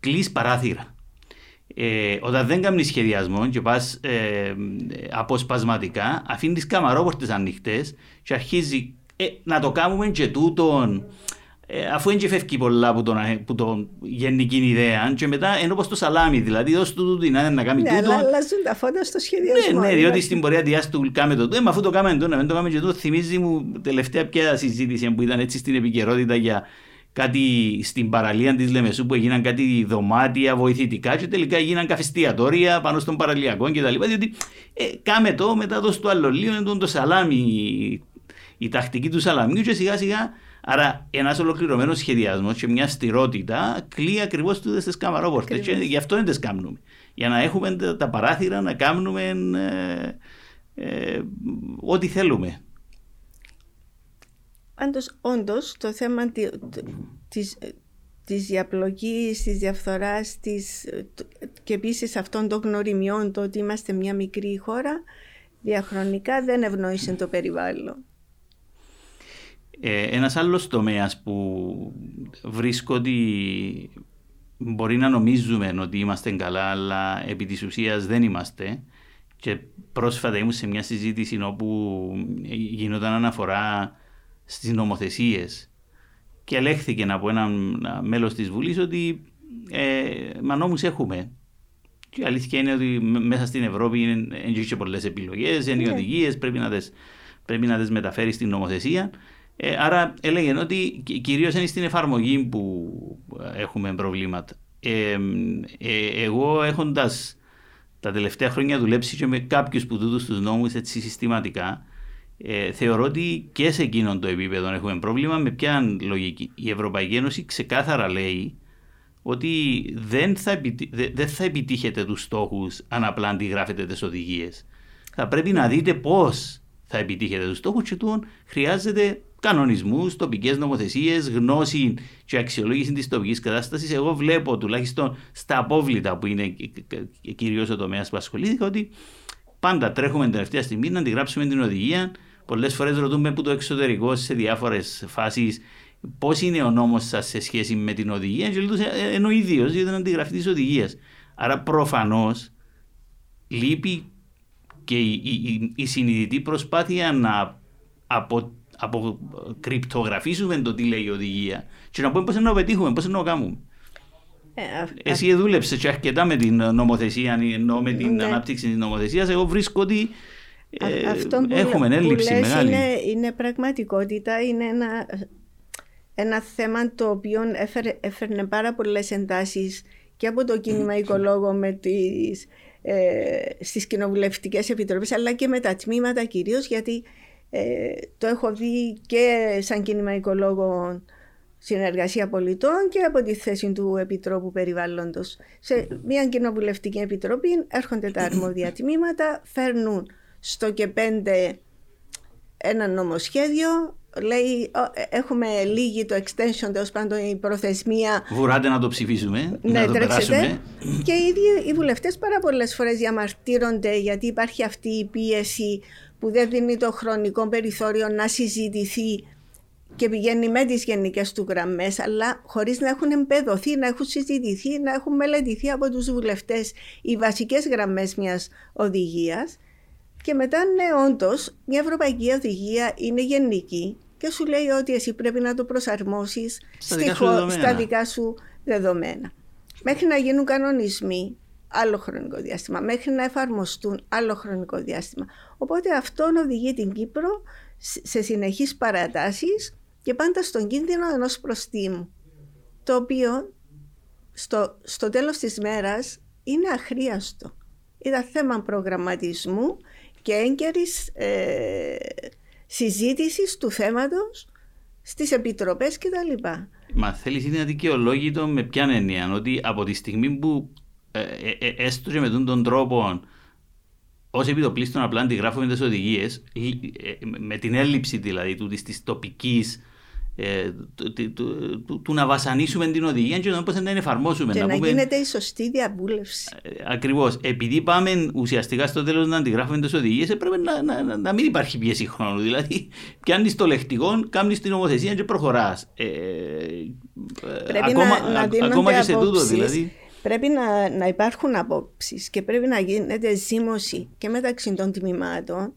κλείς παράθυρα. Ε, όταν δεν κάνεις σχεδιασμό και πας ε, αποσπασματικά, αφήνεις τι καμαρόπορτες ανοιχτές και αρχίζει ε, να το κάνουμε και τούτον ε, αφού δεν φεύγει πολλά από τον, από τον γενική ιδέα και μετά είναι όπως το σαλάμι δηλαδή δώσ' του την να κάνει ναι, τούτο αλλά αλλάζουν τα φώτα στο σχεδιασμό ναι, ναι, διότι δηλαδή. στην πορεία διάστου του κάμε το ε, μα αφού το κάμε το, να μην το κάμε και το θυμίζει μου τελευταία πια συζήτηση που ήταν έτσι στην επικαιρότητα για κάτι στην παραλία της Λεμεσού που έγιναν κάτι δωμάτια βοηθητικά και τελικά έγιναν καφεστιατόρια πάνω στον παραλιακό κτλ. Διότι ε, κάμε το, μετά το στο άλλο λίγο, είναι το σαλάμι, η τακτική του σαλαμιού και σιγά σιγά Άρα, ένας ολοκληρωμένος σχεδιασμός και μια στηρότητα κλεί ακριβώς τούτες τις καμαρόπορτες. Και γι' αυτό δεν τις κάνουμε. Για να έχουμε τα παράθυρα να κάνουμε ε, ε, ό,τι θέλουμε. Πάντως, όντως, το θέμα τη της, της διαπλοκής, της διαφθοράς της, και επίσης αυτών των γνωριμιών το ότι είμαστε μια μικρή χώρα διαχρονικά δεν ευνόησε το περιβάλλον. Ε, ένας άλλος τομέας που βρίσκω ότι μπορεί να νομίζουμε ότι είμαστε καλά αλλά επί της ουσίας δεν είμαστε και πρόσφατα ήμουν σε μια συζήτηση όπου γινόταν αναφορά στις νομοθεσίες και ελέγχθηκε από ένα μέλος της Βουλής ότι ε, μα νόμους έχουμε. Και η αλήθεια είναι ότι μέσα στην Ευρώπη είναι, είναι και πολλές επιλογές, είναι οι ναι. οδηγίες, πρέπει να τις, πρέπει να τις μεταφέρεις στην νομοθεσία. Ε, άρα έλεγε ότι κυρίως είναι στην εφαρμογή που έχουμε προβλήματα. Ε, ε, εγώ έχοντας τα τελευταία χρόνια δουλέψει και με κάποιους που τούτους τους νόμους έτσι συστηματικά, ε, θεωρώ ότι και σε εκείνον το επίπεδο έχουμε πρόβλημα. Με ποια λογική. Η Ευρωπαϊκή Ένωση ξεκάθαρα λέει ότι δεν θα, επιτύ, δεν θα επιτύχετε τους στόχους αν απλά αντιγράφετε τις οδηγίες. Θα πρέπει να δείτε πώς θα επιτύχετε τους στόχους και τούτον χρειάζεται κανονισμούς, τοπικές νομοθεσίες, γνώση και αξιολόγηση της τοπικής κατάστασης. Εγώ βλέπω τουλάχιστον στα απόβλητα που είναι κυρίως ο τομέας που ασχολήθηκα ότι πάντα τρέχουμε την τελευταία στιγμή να αντιγράψουμε την οδηγία. Πολλές φορές ρωτούμε που το εξωτερικό σε διάφορες φάσεις πώς είναι ο νόμος σας σε σχέση με την οδηγία. Και λέω «Ε, ενώ ίδιος για την αντιγραφή της οδηγίας. Άρα προφανώς λείπει και η, η, η συνειδητή προσπάθεια να από αποκρυπτογραφήσουμε το τι λέει η οδηγία και να πούμε πώς να το πετύχουμε, πώς να το κάνουμε. Ε, Εσύ δούλεψες και αρκετά με την νομοθεσία, ενώ με την ναι. ανάπτυξη της νομοθεσίας. Εγώ βρίσκω ότι ε, Αυτό που έχουμε που έλλειψη λες μεγάλη. Είναι, είναι πραγματικότητα, είναι ένα, ένα θέμα το οποίο έφερε, έφερνε πάρα πολλές εντάσεις και από το κίνημα οικολόγο με τις, ε, στις κοινοβουλευτικές επιτροπές αλλά και με τα τμήματα κυρίως γιατί ε, το έχω δει και σαν κίνημα οικολόγων συνεργασία πολιτών και από τη θέση του Επιτρόπου Περιβάλλοντος. Σε μια κοινοβουλευτική επιτροπή έρχονται τα αρμόδια τμήματα, φέρνουν στο και πέντε ένα νομοσχέδιο, λέει έχουμε λίγη το extension, τέλος πάντων η προθεσμία. Βουράτε να το ψηφίσουμε, ναι, να το περάσουμε. Και οι ίδιοι οι βουλευτές πάρα πολλές φορές διαμαρτύρονται γιατί υπάρχει αυτή η πίεση που δεν δίνει το χρονικό περιθώριο να συζητηθεί και πηγαίνει με τις γενικές του γραμμές, αλλά χωρίς να έχουν εμπεδοθεί, να έχουν συζητηθεί, να έχουν μελετηθεί από τους βουλευτές οι βασικές γραμμές μιας οδηγίας. Και μετά, ναι, όντως, μια ευρωπαϊκή οδηγία είναι γενική και σου λέει ότι εσύ πρέπει να το προσαρμόσεις στα, δικά, στα δικά σου δεδομένα. Μέχρι να γίνουν κανονισμοί, άλλο χρονικό διάστημα, μέχρι να εφαρμοστούν άλλο χρονικό διάστημα. Οπότε αυτό οδηγεί την Κύπρο σε συνεχείς παρατάσεις και πάντα στον κίνδυνο ενός προστίμου, το οποίο στο, στο τέλος της μέρας είναι αχρίαστο. Ήταν θέμα προγραμματισμού και έγκαιρης ε, συζήτησης του θέματος στις επιτροπές κτλ. Μα θέλεις είναι αδικαιολόγητο με ποια έννοια, ότι από τη στιγμή που ε, ε, ε, έστω και με τον τρόπο ω επιτοπλίστων απλά αντιγράφουμε τις οδηγίες, με την έλλειψη δηλαδή του, της τοπικής ε, του, του, του, να βασανίσουμε την οδηγία και να πώς να την εφαρμόσουμε. Και να, να πούμε, γίνεται η σωστή διαβούλευση. Ακριβώς. Επειδή πάμε ουσιαστικά στο τέλος να αντιγράφουμε τις οδηγίες, πρέπει να, να, να, να, μην υπάρχει πίεση χρόνου. Δηλαδή, πιάνεις το λεκτικό, κάνει την νομοθεσία και προχωράς. Ε, ακόμα, να, να ακόμα και σε τούτο δηλαδή. Πρέπει να, να υπάρχουν απόψεις και πρέπει να γίνεται ζήμωση και μεταξύ των τμήματων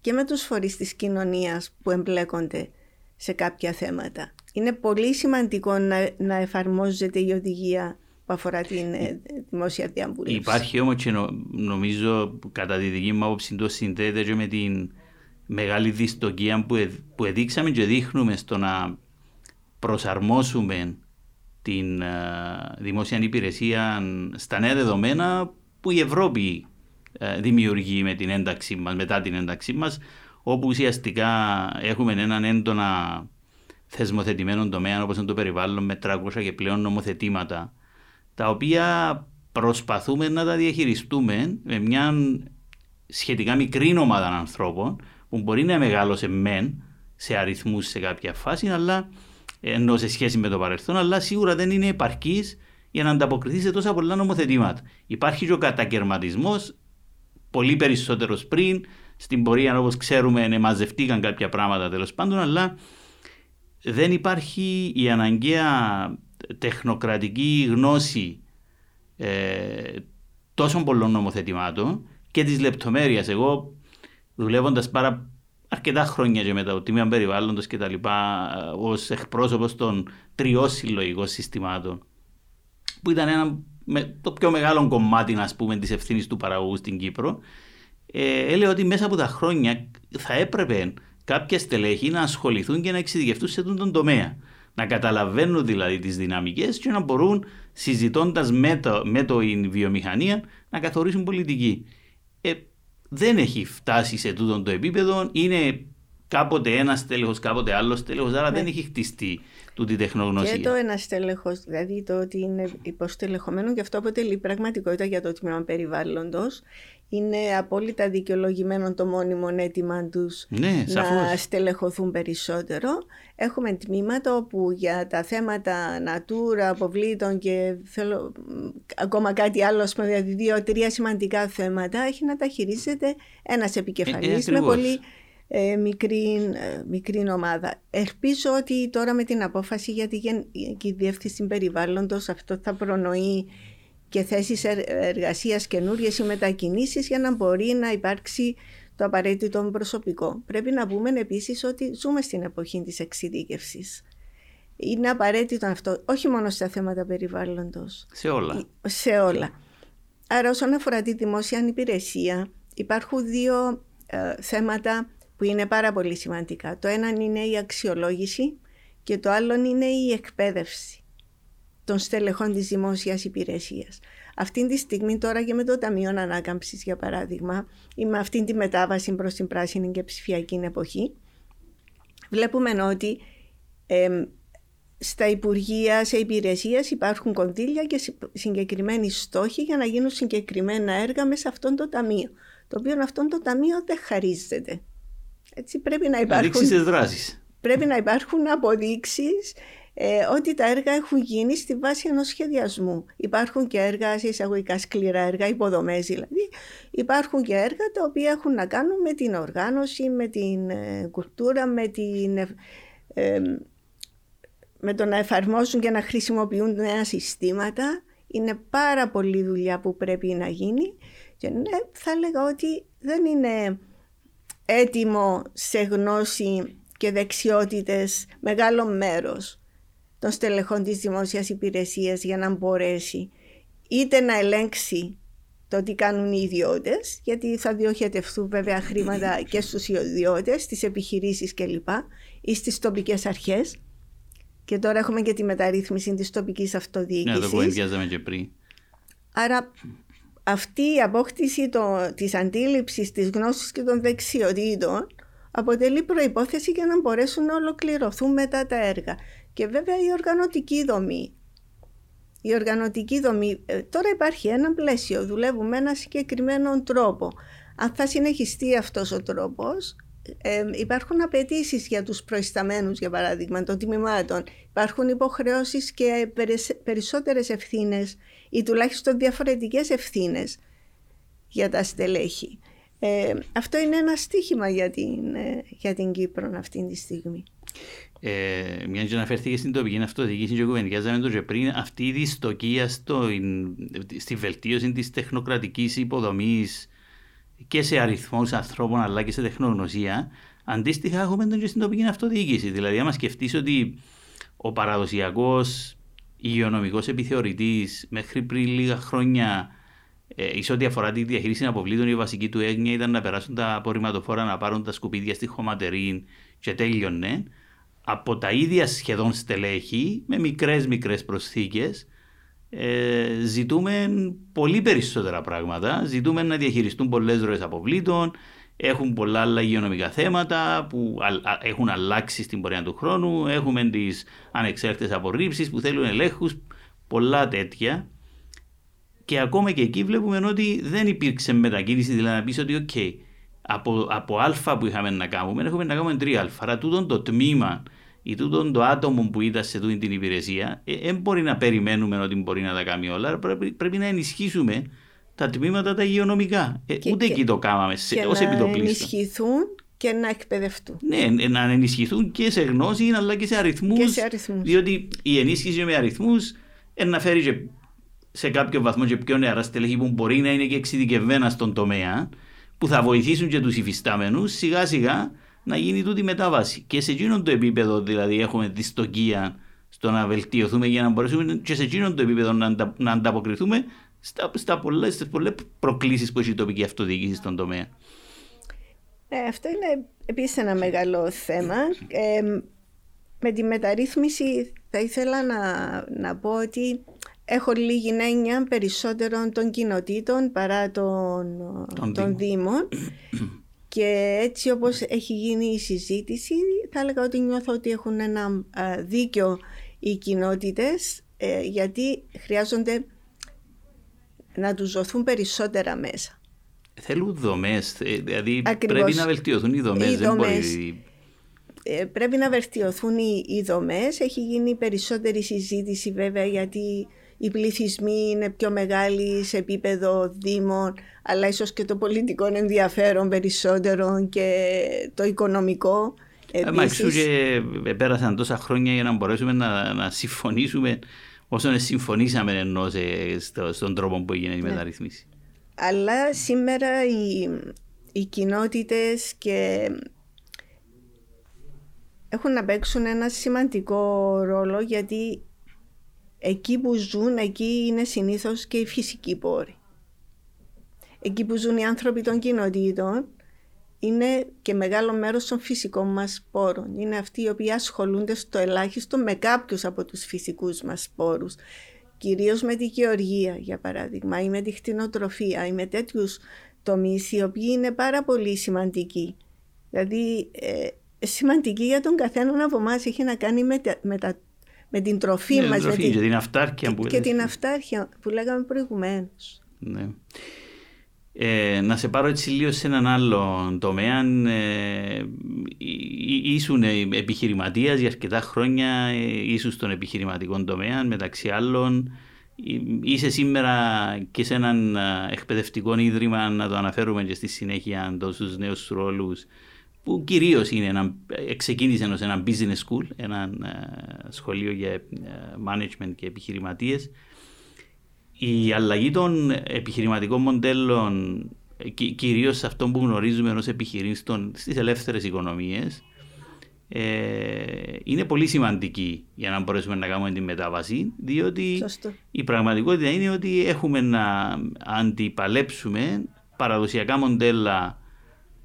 και με τους φορείς της κοινωνίας που εμπλέκονται σε κάποια θέματα. είναι πολύ σημαντικό να, να εφαρμόζεται η οδηγία που αφορά την ε, δημόσια διαβούλευση. Υπάρχει όμως και νομίζω κατά τη δική μου άποψη το συνδέεται και με την μεγάλη δυστοκία που, που εδείξαμε και δείχνουμε στο να προσαρμόσουμε την uh, δημόσια υπηρεσία στα νέα δεδομένα που η Ευρώπη uh, δημιουργεί με την ένταξή μας, μετά την ένταξή μας, όπου ουσιαστικά έχουμε έναν έντονα θεσμοθετημένο τομέα όπως είναι το περιβάλλον με 300 και πλέον νομοθετήματα τα οποία προσπαθούμε να τα διαχειριστούμε με μια σχετικά μικρή ομάδα ανθρώπων που μπορεί να μεγάλωσε μεν σε αριθμούς σε κάποια φάση, αλλά ενώ σε σχέση με το παρελθόν, αλλά σίγουρα δεν είναι επαρκής για να ανταποκριθεί σε τόσα πολλά νομοθετήματα. Υπάρχει και ο κατακαιρματισμός, πολύ περισσότερος πριν. Στην πορεία, όπως ξέρουμε, μαζευτήκαν κάποια πράγματα τέλος πάντων, αλλά δεν υπάρχει η αναγκαία τεχνοκρατική γνώση ε, τόσων πολλών νομοθετημάτων και της λεπτομέρειας. Εγώ δουλεύοντας πάρα αρκετά χρόνια και με το Τμήμα Περιβάλλοντος και τα λοιπά, ως εκπρόσωπος των τριών συλλογικών συστημάτων, που ήταν ένα, με, το πιο μεγάλο κομμάτι ας πούμε, της ευθύνης του παραγωγού στην Κύπρο, ε, έλεγε ότι μέσα από τα χρόνια θα έπρεπε κάποια στελέχη να ασχοληθούν και να εξειδικευτούν σε τον τομέα. Να καταλαβαίνουν δηλαδή τις δυναμικές και να μπορούν συζητώντας με το, με το η βιομηχανία να καθορίσουν πολιτική. Ε, δεν έχει φτάσει σε τούτο το επίπεδο. Είναι κάποτε ένας τέλεχο, κάποτε άλλος τέλεχο, άρα ναι. δεν έχει χτιστεί τούτη τεχνογνωσία. Και το ένας τέλεχο, δηλαδή το ότι είναι υποστελεχωμένο και αυτό αποτελεί πραγματικότητα για το τμήμα περιβάλλοντος είναι απόλυτα δικαιολογημένο το μόνιμο αίτημα τους ναι, να στελεχωθούν περισσότερο. Έχουμε τμήματα όπου για τα θέματα natura, αποβλήτων και θέλω ακόμα κάτι άλλο, δηλαδή δύο-τρία σημαντικά θέματα, έχει να τα χειρίζεται ένας επικεφαλής ε, με πολύ ε, μικρή, ε, μικρή ομάδα. Ελπίζω ότι τώρα με την απόφαση για τη Γενική Διεύθυνση Περιβάλλοντος αυτό θα προνοεί και θέσεις εργασίας καινούριε ή μετακινήσεις για να μπορεί να υπάρξει το απαραίτητο προσωπικό. Πρέπει να πούμε επίσης ότι ζούμε στην εποχή της εξειδίκευσης. Είναι απαραίτητο αυτό, όχι μόνο στα θέματα περιβάλλοντος. Σε όλα. Σε όλα. Άρα όσον αφορά τη δημόσια υπηρεσία υπάρχουν δύο ε, θέματα που είναι πάρα πολύ σημαντικά. Το ένα είναι η αξιολόγηση και το άλλο είναι η εκπαίδευση των στελεχών της δημόσιας υπηρεσίας. Αυτή τη στιγμή τώρα και με το Ταμείο Ανάκαμψης για παράδειγμα ή με αυτή τη μετάβαση προς την πράσινη και ψηφιακή εποχή βλέπουμε ότι στα Υπουργεία, σε υπηρεσίες υπάρχουν κονδύλια και συγκεκριμένοι στόχοι για να γίνουν συγκεκριμένα έργα μέσα σε αυτό το ταμείο. Το οποίο αυτό το ταμείο δεν χαρίζεται. Έτσι πρέπει να υπάρχουν. Πρέπει να υπάρχουν αποδείξεις ε, ότι τα έργα έχουν γίνει στη βάση ενός σχεδιασμού. Υπάρχουν και έργα, σε εισαγωγικά σκληρά έργα, υποδομές δηλαδή. Υπάρχουν και έργα τα οποία έχουν να κάνουν με την οργάνωση, με την ε, κουλτούρα, με, την, ε, με το να εφαρμόσουν και να χρησιμοποιούν νέα συστήματα. Είναι πάρα πολλή δουλειά που πρέπει να γίνει και ναι, θα έλεγα ότι δεν είναι έτοιμο σε γνώση και δεξιότητες μεγάλο μέρος των στελεχών της δημόσιας υπηρεσίας για να μπορέσει είτε να ελέγξει το τι κάνουν οι ιδιώτες, γιατί θα διοχετευτούν βέβαια χρήματα (clears throat) και στους ιδιώτες, στις επιχειρήσεις κλπ. ή στις τοπικές αρχές. Και τώρα έχουμε και τη μεταρρύθμιση της τοπικής αυτοδιοίκησης. Ναι, το κουβεντιάζαμε και πριν. Άρα αυτή η απόκτηση το, της αντίληψης, της γνώσης και των δεξιοτήτων αποτελεί προϋπόθεση για να μπορέσουν να ολοκληρωθούν μετά τα έργα. Και βέβαια η οργανωτική δομή. Η οργανωτική δομή, ε, τώρα υπάρχει ένα πλαίσιο, δουλεύουμε με ένα συγκεκριμένο τρόπο. Αν θα συνεχιστεί αυτός ο τρόπος, ε, υπάρχουν απαιτήσεις για τους προϊσταμένους, για παράδειγμα, των τιμημάτων. Υπάρχουν υποχρεώσεις και περισσότερες ευθύνες ή τουλάχιστον διαφορετικές ευθύνες για τα στελέχη. Ε, αυτό είναι ένα στίχημα για την, ε, για την Κύπρο αυτή τη στιγμή. Ε, μια και αναφέρθηκε στην τοπική αυτοδιοίκηση και κουβεντιάζαμε το και πριν, αυτή η δυστοκία στο, στη βελτίωση της τεχνοκρατικής υποδομής και σε αριθμούς ανθρώπων αλλά και σε τεχνογνωσία, αντίστοιχα έχουμε τον και στην τοπική αυτοδιοίκηση. Δηλαδή, άμα σκεφτείς ότι ο παραδοσιακός υγειονομικός επιθεωρητής μέχρι πριν λίγα χρόνια ε, εις ό,τι αφορά τη διαχείριση αποβλήτων, η βασική του έγνοια ήταν να περάσουν τα απορριμματοφόρα, να πάρουν τα σκουπίδια στη χωματερή και τέλειωνε. Από τα ίδια σχεδόν στελέχη, με μικρές μικρές προσθήκες, ε, ζητούμε πολύ περισσότερα πράγματα. Ζητούμε να διαχειριστούν πολλές ροές αποβλήτων, έχουν πολλά άλλα υγειονομικά θέματα που έχουν αλλάξει στην πορεία του χρόνου. Έχουμε τις ανεξέλεκτε απορρίψεις που θέλουν ελέγχους, πολλά τέτοια. Και ακόμα και εκεί βλέπουμε ότι δεν υπήρξε μετακίνηση, δηλαδή να πεις ότι, OK, από, από Α που είχαμε να κάνουμε, έχουμε να κάνουμε 3Α. Άρα τούτο το τμήμα ή τούτο το άτομο που ήταν σε τούτη την υπηρεσία, δεν ε, μπορεί να περιμένουμε ότι μπορεί να τα κάνει όλα. Πρέπει, πρέπει να ενισχύσουμε τα τμήματα τα υγειονομικά. Ε, και, ούτε και, εκεί το κάναμε ως επιτοπλίστων. Να ενισχυθούν και να εκπαιδευτούν. Ναι, να ενισχυθούν και σε γνώση αλλά και σε αριθμούς. Διότι η ενίσχυση με αριθμούς να φέρει και σε κάποιο βαθμό και πιο νεαρά στελέχη που μπορεί να είναι και εξειδικευμένα στον τομέα, που θα βοηθήσουν και τους υφιστάμενους σιγά σιγά να γίνει τούτη μετάβαση. Και σε εκείνο το επίπεδο δηλαδή έχουμε δυστοκία στο να βελτιωθούμε για να μπορέσουμε και σε εκείνο το επίπεδο να, αντα, να ανταποκριθούμε στα, στα πολλές, στις πολλές προκλήσεις που έχει η τοπική αυτοδιοίκηση στον τομέα. Ε, αυτό είναι επίσης ένα μεγάλο θέμα. Ε, με τη μεταρρύθμιση θα ήθελα να, να πω ότι έχω λίγη έννοια περισσότερων των κοινοτήτων παρά των, των Δήμων και έτσι όπως έχει γίνει η συζήτηση θα έλεγα ότι νιώθω ότι έχουν ένα δίκιο οι κοινότητες ε, γιατί χρειάζονται να τους δοθούν περισσότερα μέσα. Θέλουν δομές, ε, δηλαδή πρέπει να βελτιωθούν οι δομές. Οι δεν Μπορεί... Ε, πρέπει να βελτιωθούν οι, οι δομές. Έχει γίνει περισσότερη συζήτηση βέβαια γιατί οι πληθυσμοί είναι πιο μεγάλοι σε επίπεδο δήμων, αλλά ίσως και το πολιτικό ενδιαφέρον περισσότερο και το οικονομικό. Ε, μα εξού και πέρασαν τόσα χρόνια για να μπορέσουμε να, να συμφωνήσουμε όσο συμφωνήσαμε ενώ στο, στον τρόπο που έγινε η ναι. μεταρρύθμιση. Αλλά σήμερα οι, οι κοινότητες και έχουν να παίξουν ένα σημαντικό ρόλο γιατί εκεί που ζουν, εκεί είναι συνήθως και οι φυσικοί πόροι. Εκεί που ζουν οι άνθρωποι των κοινοτήτων είναι και μεγάλο μέρος των φυσικών μας πόρων. Είναι αυτοί οι οποίοι ασχολούνται στο ελάχιστο με κάποιους από τους φυσικούς μας πόρους. Κυρίως με τη γεωργία, για παράδειγμα, ή με τη χτινοτροφία, ή με τέτοιους τομείς οι οποίοι είναι πάρα πολύ σημαντικοί. Δηλαδή, ε, σημαντική για τον καθένα από εμάς έχει να κάνει με, με τα με την τροφή ναι, μας. Τροφή, με την... Και την αυτάρκεια που Και την αυτάρκεια που λέγαμε προηγουμένως. Ναι. Ε, να σε πάρω έτσι λίγο σε έναν άλλο τομέα. Ε, ήσουν επιχειρηματίας για αρκετά χρόνια, ε, ήσουν στον επιχειρηματικό τομέα μεταξύ άλλων. Ε, είσαι σήμερα και σε έναν εκπαιδευτικό ίδρυμα, να το αναφέρουμε και στη συνέχεια τόσους νέους ρόλους που κυρίως είναι ένα, ξεκίνησε ως ένα business school, ένα ε, σχολείο για ε, management και επιχειρηματίες. Η αλλαγή των επιχειρηματικών μοντέλων, ε, κυρίως σε αυτό που γνωρίζουμε ως επιχειρήστων στις ελεύθερες οικονομίες, είναι πολύ σημαντική για να μπορέσουμε να κάνουμε την μετάβαση, διότι η πραγματικότητα είναι ότι έχουμε να αντιπαλέψουμε παραδοσιακά μοντέλα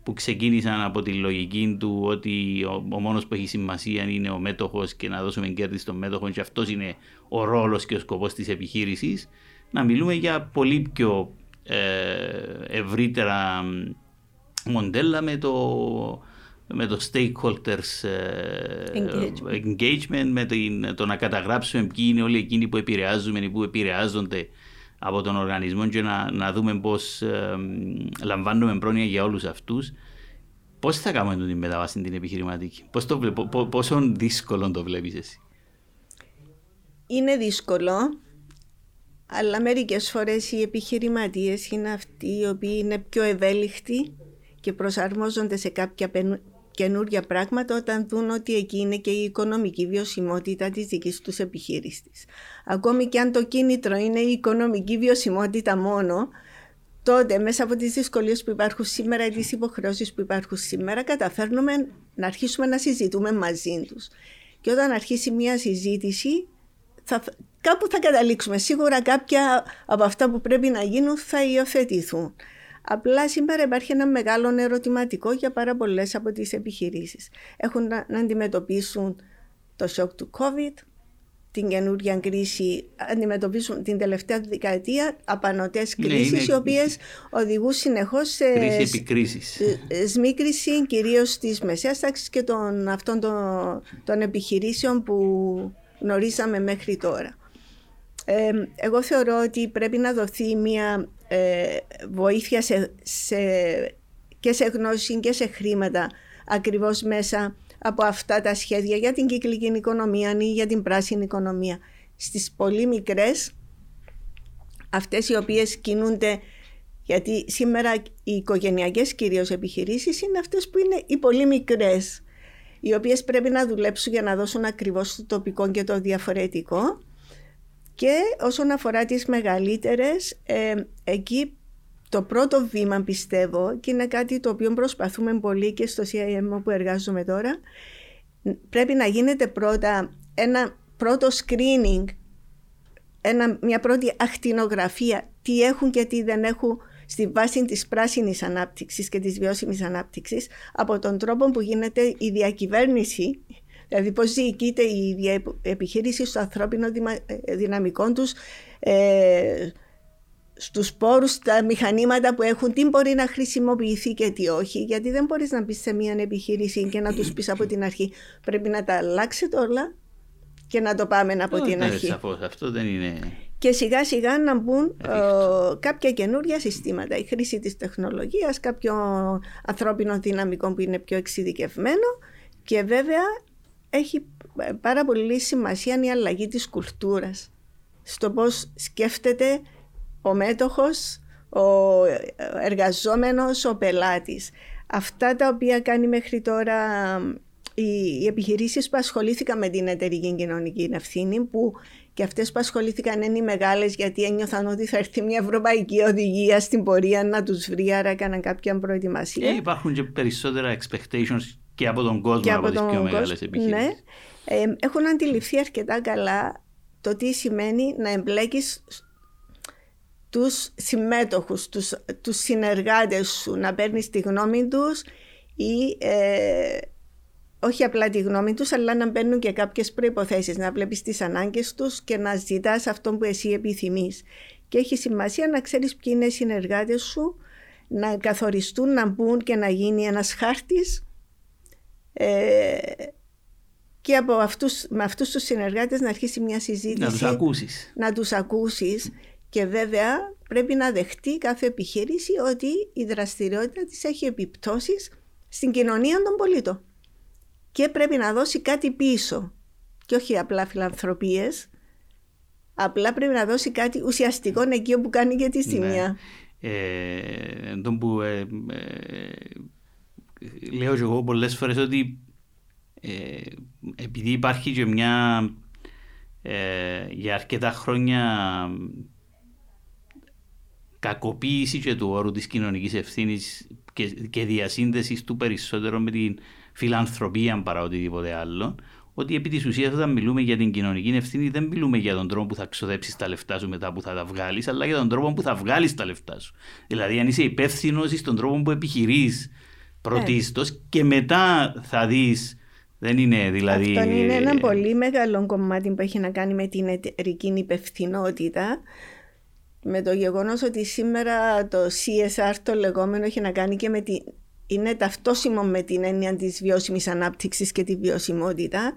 που ξεκίνησαν από τη λογική του ότι ο, ο μόνος που έχει σημασία είναι ο μέτοχος και να δώσουμε κέρδη στον μέτοχο και αυτός είναι ο ρόλος και ο σκοπός της επιχείρησης να μιλούμε για πολύ πιο ε, ευρύτερα μοντέλα με το, με το stakeholders ε, engagement, engagement με το να καταγράψουμε ποιοι είναι όλοι εκείνοι που επηρεάζουμε ή που επηρεάζονται από τον οργανισμό και να, να δούμε πώς ε, λαμβάνουμε πρόνοια για όλους αυτούς. Πώς θα κάνουμε την μεταβάση την επιχειρηματική, πώς το, πόσο δύσκολο το βλέπεις εσύ; Είναι δύσκολο, αλλά μερικές φορές οι επιχειρηματίες είναι αυτοί οι οποίοι είναι πιο ευέλικτοι και προσαρμόζονται σε κάποια καινούργια πράγματα όταν δουν ότι εκεί είναι και η οικονομική βιωσιμότητα της δικής τους επιχείρησης. Ακόμη και αν το κίνητρο είναι η οικονομική βιωσιμότητα μόνο, τότε μέσα από τις δυσκολίες που υπάρχουν σήμερα ή τις υποχρεώσεις που υπάρχουν σήμερα καταφέρνουμε να αρχίσουμε να συζητούμε μαζί τους. Και όταν αρχίσει μια συζήτηση, θα, κάπου θα καταλήξουμε. Σίγουρα κάποια από αυτά που πρέπει να γίνουν θα υιοθετηθούν. Απλά σήμερα υπάρχει ένα μεγάλο ερωτηματικό για πάρα πολλές από τις επιχειρήσεις. Έχουν να, να αντιμετωπίσουν το σοκ του COVID, την καινούργια κρίση, αντιμετωπίζουν την τελευταία δεκαετία απανοτές ναι, κρίσεις, οι οποίες οδηγούν συνεχώς σε σμίκριση κυρίως της μεσαίας τάξης και των, αυτών των, των επιχειρήσεων που γνωρίσαμε μέχρι τώρα. Ε, εγώ θεωρώ ότι πρέπει να δοθεί μια ε, βοήθεια σε, σε, και σε γνώση και σε χρήματα ακριβώς μέσα από αυτά τα σχέδια για την κυκλική οικονομία ή για την πράσινη οικονομία. Στις πολύ μικρές, αυτές οι οποίες κινούνται, γιατί σήμερα οι οικογενειακές κυρίως επιχειρήσεις είναι αυτές που είναι οι πολύ μικρές, οι οποίες πρέπει να δουλέψουν για να δώσουν ακριβώς το τοπικό και το διαφορετικό. Και όσον αφορά τις μεγαλύτερες, ε, εκεί το πρώτο βήμα πιστεύω και είναι κάτι το οποίο προσπαθούμε πολύ και στο CIM που εργάζομαι τώρα πρέπει να γίνεται πρώτα ένα πρώτο screening ένα, μια πρώτη ακτινογραφία τι έχουν και τι δεν έχουν στη βάση της πράσινης ανάπτυξης και της βιώσιμης ανάπτυξης από τον τρόπο που γίνεται η διακυβέρνηση δηλαδή πώς διοικείται η επιχείρηση στο ανθρώπινο ε, δυναμικό τους ε, Στους πόρους, τα μηχανήματα που έχουν, τι μπορεί να χρησιμοποιηθεί και τι όχι. Γιατί δεν μπορείς να μπεις σε μια επιχείρηση και να τους πεις από την αρχή πρέπει να τα αλλάξετε όλα και να το πάμε από την αρχή. Σαφώς, αυτό δεν είναι... Και σιγά σιγά να μπουν κάποια καινούρια συστήματα. Η χρήση της τεχνολογίας, κάποιο ανθρώπινο δυναμικό που είναι πιο εξειδικευμένο και βέβαια έχει πάρα πολύ σημασία η αλλαγή της κουλτούρας στο πώς σκέφτεται ο μέτοχος, ο εργαζόμενος, ο πελάτης. Αυτά τα οποία κάνει μέχρι τώρα οι επιχειρήσεις που ασχολήθηκαν με την εταιρική κοινωνική ευθύνη που και αυτές που ασχολήθηκαν είναι οι μεγάλες γιατί ένιωθαν ότι θα έρθει μια ευρωπαϊκή οδηγία στην πορεία να τους βρει άρα έκαναν κάποια προετοιμασία. Ε, υπάρχουν και περισσότερα expectations και από τον κόσμο και από, από τις πιο μεγάλες επιχειρήσεις. Ναι, ε, έχουν αντιληφθεί αρκετά καλά το τι σημαίνει να εμπλέκεις τους συμμέτοχους, τους, τους συνεργάτες σου, να παίρνεις τη γνώμη τους ή ε, όχι απλά τη γνώμη τους, αλλά να παίρνουν και κάποιες προϋποθέσεις, να βλέπεις τις ανάγκες τους και να ζητάς αυτό που εσύ επιθυμείς. Και έχει σημασία να ξέρεις ποιοι είναι οι συνεργάτες σου, να καθοριστούν, να μπουν και να γίνει ένας χάρτης ε, και από αυτούς, με αυτούς τους συνεργάτες να αρχίσει μια συζήτηση. Να τους ακούσεις. Να τους ακούσεις και βέβαια πρέπει να δεχτεί κάθε επιχείρηση ότι η δραστηριότητα της έχει επιπτώσεις στην κοινωνία των πολιτών. Και πρέπει να δώσει κάτι πίσω. Και όχι απλά φιλανθρωπίες. Απλά πρέπει να δώσει κάτι ουσιαστικό εκεί όπου κάνει και τη σημεία. Ναι. Ε, που ε, ε, λέω και εγώ πολλές φορές ότι ε, επειδή υπάρχει και μια ε, για αρκετά χρόνια κακοποίηση και του όρου της κοινωνικής ευθύνης και, και διασύνδεσης του περισσότερο με την φιλανθρωπία παρά οτιδήποτε άλλο, ότι επί της ουσίας όταν μιλούμε για την κοινωνική ευθύνη δεν μιλούμε για τον τρόπο που θα ξοδέψεις τα λεφτά σου μετά που θα τα βγάλεις, αλλά για τον τρόπο που θα βγάλεις τα λεφτά σου. Δηλαδή, αν είσαι υπεύθυνος στον τρόπο που επιχειρείς πρωτίστως και μετά θα δεις. Δεν είναι δηλαδή. Αυτό είναι ένα πολύ μεγάλο κομμάτι που έχει να κάνει με την εταιρική υπευθυνότητα με το γεγονός ότι σήμερα το CSR το λεγόμενο έχει να κάνει και με τη, είναι ταυτόσιμο με την έννοια της βιώσιμης ανάπτυξης και τη βιωσιμότητα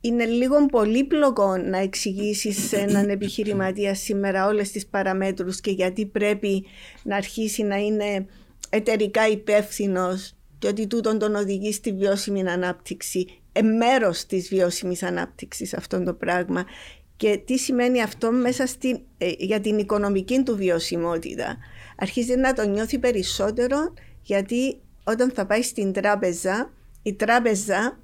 είναι λίγο πολύπλοκο να εξηγήσεις σε έναν επιχειρηματία σήμερα όλες τις παραμέτρους και γιατί πρέπει να αρχίσει να είναι εταιρικά υπεύθυνος και ότι τούτον τον οδηγεί στη βιώσιμη ανάπτυξη, ε, μέρος της βιώσιμης ανάπτυξης αυτό το πράγμα και τι σημαίνει αυτό μέσα στην, ε, για την οικονομική του βιωσιμότητα. Αρχίζει να το νιώθει περισσότερο γιατί όταν θα πάει στην τράπεζα, η τράπεζα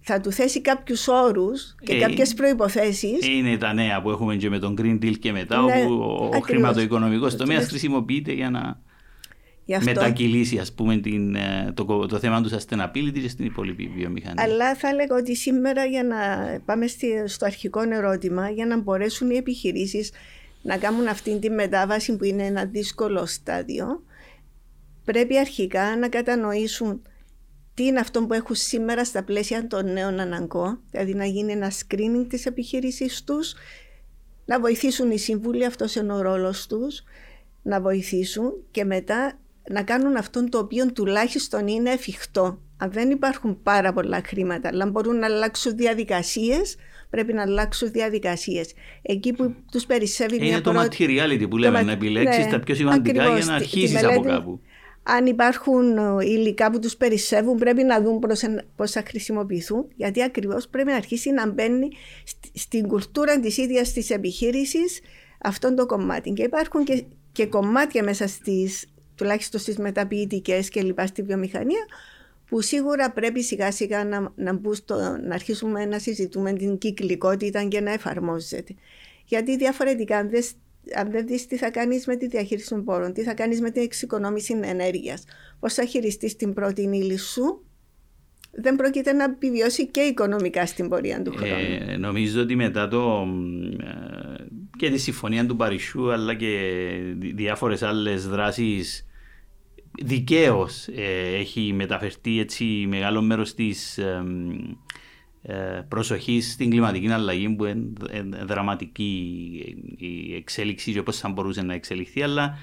θα του θέσει κάποιους όρους και ε, κάποιες προϋποθέσεις. Είναι τα νέα που έχουμε και με τον Green Deal και μετά, ναι, όπου ο, ο χρηματοοικονομικός τομέας χρησιμοποιείται για να... αυτό... μετακυλήσει ας πούμε την, ε, το, το θέμα τους sustainability και στην υπόλοιπη βιομηχανία. Αλλά θα έλεγα ότι σήμερα για να πάμε στο αρχικό ερώτημα για να μπορέσουν οι επιχειρήσεις να κάνουν αυτή τη μετάβαση που είναι ένα δύσκολο στάδιο πρέπει αρχικά να κατανοήσουν τι είναι αυτό που έχουν σήμερα στα πλαίσια των νέων αναγκών, δηλαδή να γίνει ένα screening της επιχείρησης τους, να βοηθήσουν οι σύμβουλοι, αυτός είναι ο ρόλος τους, να βοηθήσουν και μετά να κάνουν αυτό το οποίο τουλάχιστον είναι εφικτό. Αν δεν υπάρχουν πάρα πολλά χρήματα, αλλά μπορούν να αλλάξουν διαδικασίες, πρέπει να αλλάξουν διαδικασίες. Εκεί που τους περισσεύει είναι μια το materiality που λέμε, να επιλέξεις ναι, τα πιο σημαντικά ακριβώς, για να αρχίσεις από κάπου. Αν υπάρχουν ε, υλικά που τους περισσεύουν πρέπει να δουν πώς θα χρησιμοποιηθούν γιατί ακριβώς πρέπει να αρχίσει να μπαίνει στην κουλτούρα της ίδιας της επιχείρησης αυτό το κομμάτι. Και υπάρχουν και, και κομμάτια μέσα στις τουλάχιστον στις μεταποιητικές και λοιπά στη βιομηχανία που σίγουρα πρέπει σιγά σιγά να, να, να αρχίσουμε να συζητούμε την κυκλικότητα και να εφαρμόζεται. Γιατί διαφορετικά αν δεν αν δεν δεις τι θα κάνεις με τη διαχείριση των πόρων, τι θα κάνεις με την εξοικονόμηση ενέργειας, πώς θα χειριστείς την πρώτη ύλη σου, δεν πρόκειται να επιβιώσει και οικονομικά στην πορεία του χρόνου. Ε, νομίζω ότι μετά το, ε, και τη συμφωνία του Παρισιού αλλά και διάφορες άλλες δράσεις δικαίως ε, έχει μεταφερθεί έτσι μεγάλο μέρος της ε, ε, προσοχής στην κλιματική αλλαγή που είναι δραματική η εξέλιξη και πώς θα μπορούσε να εξελιχθεί αλλά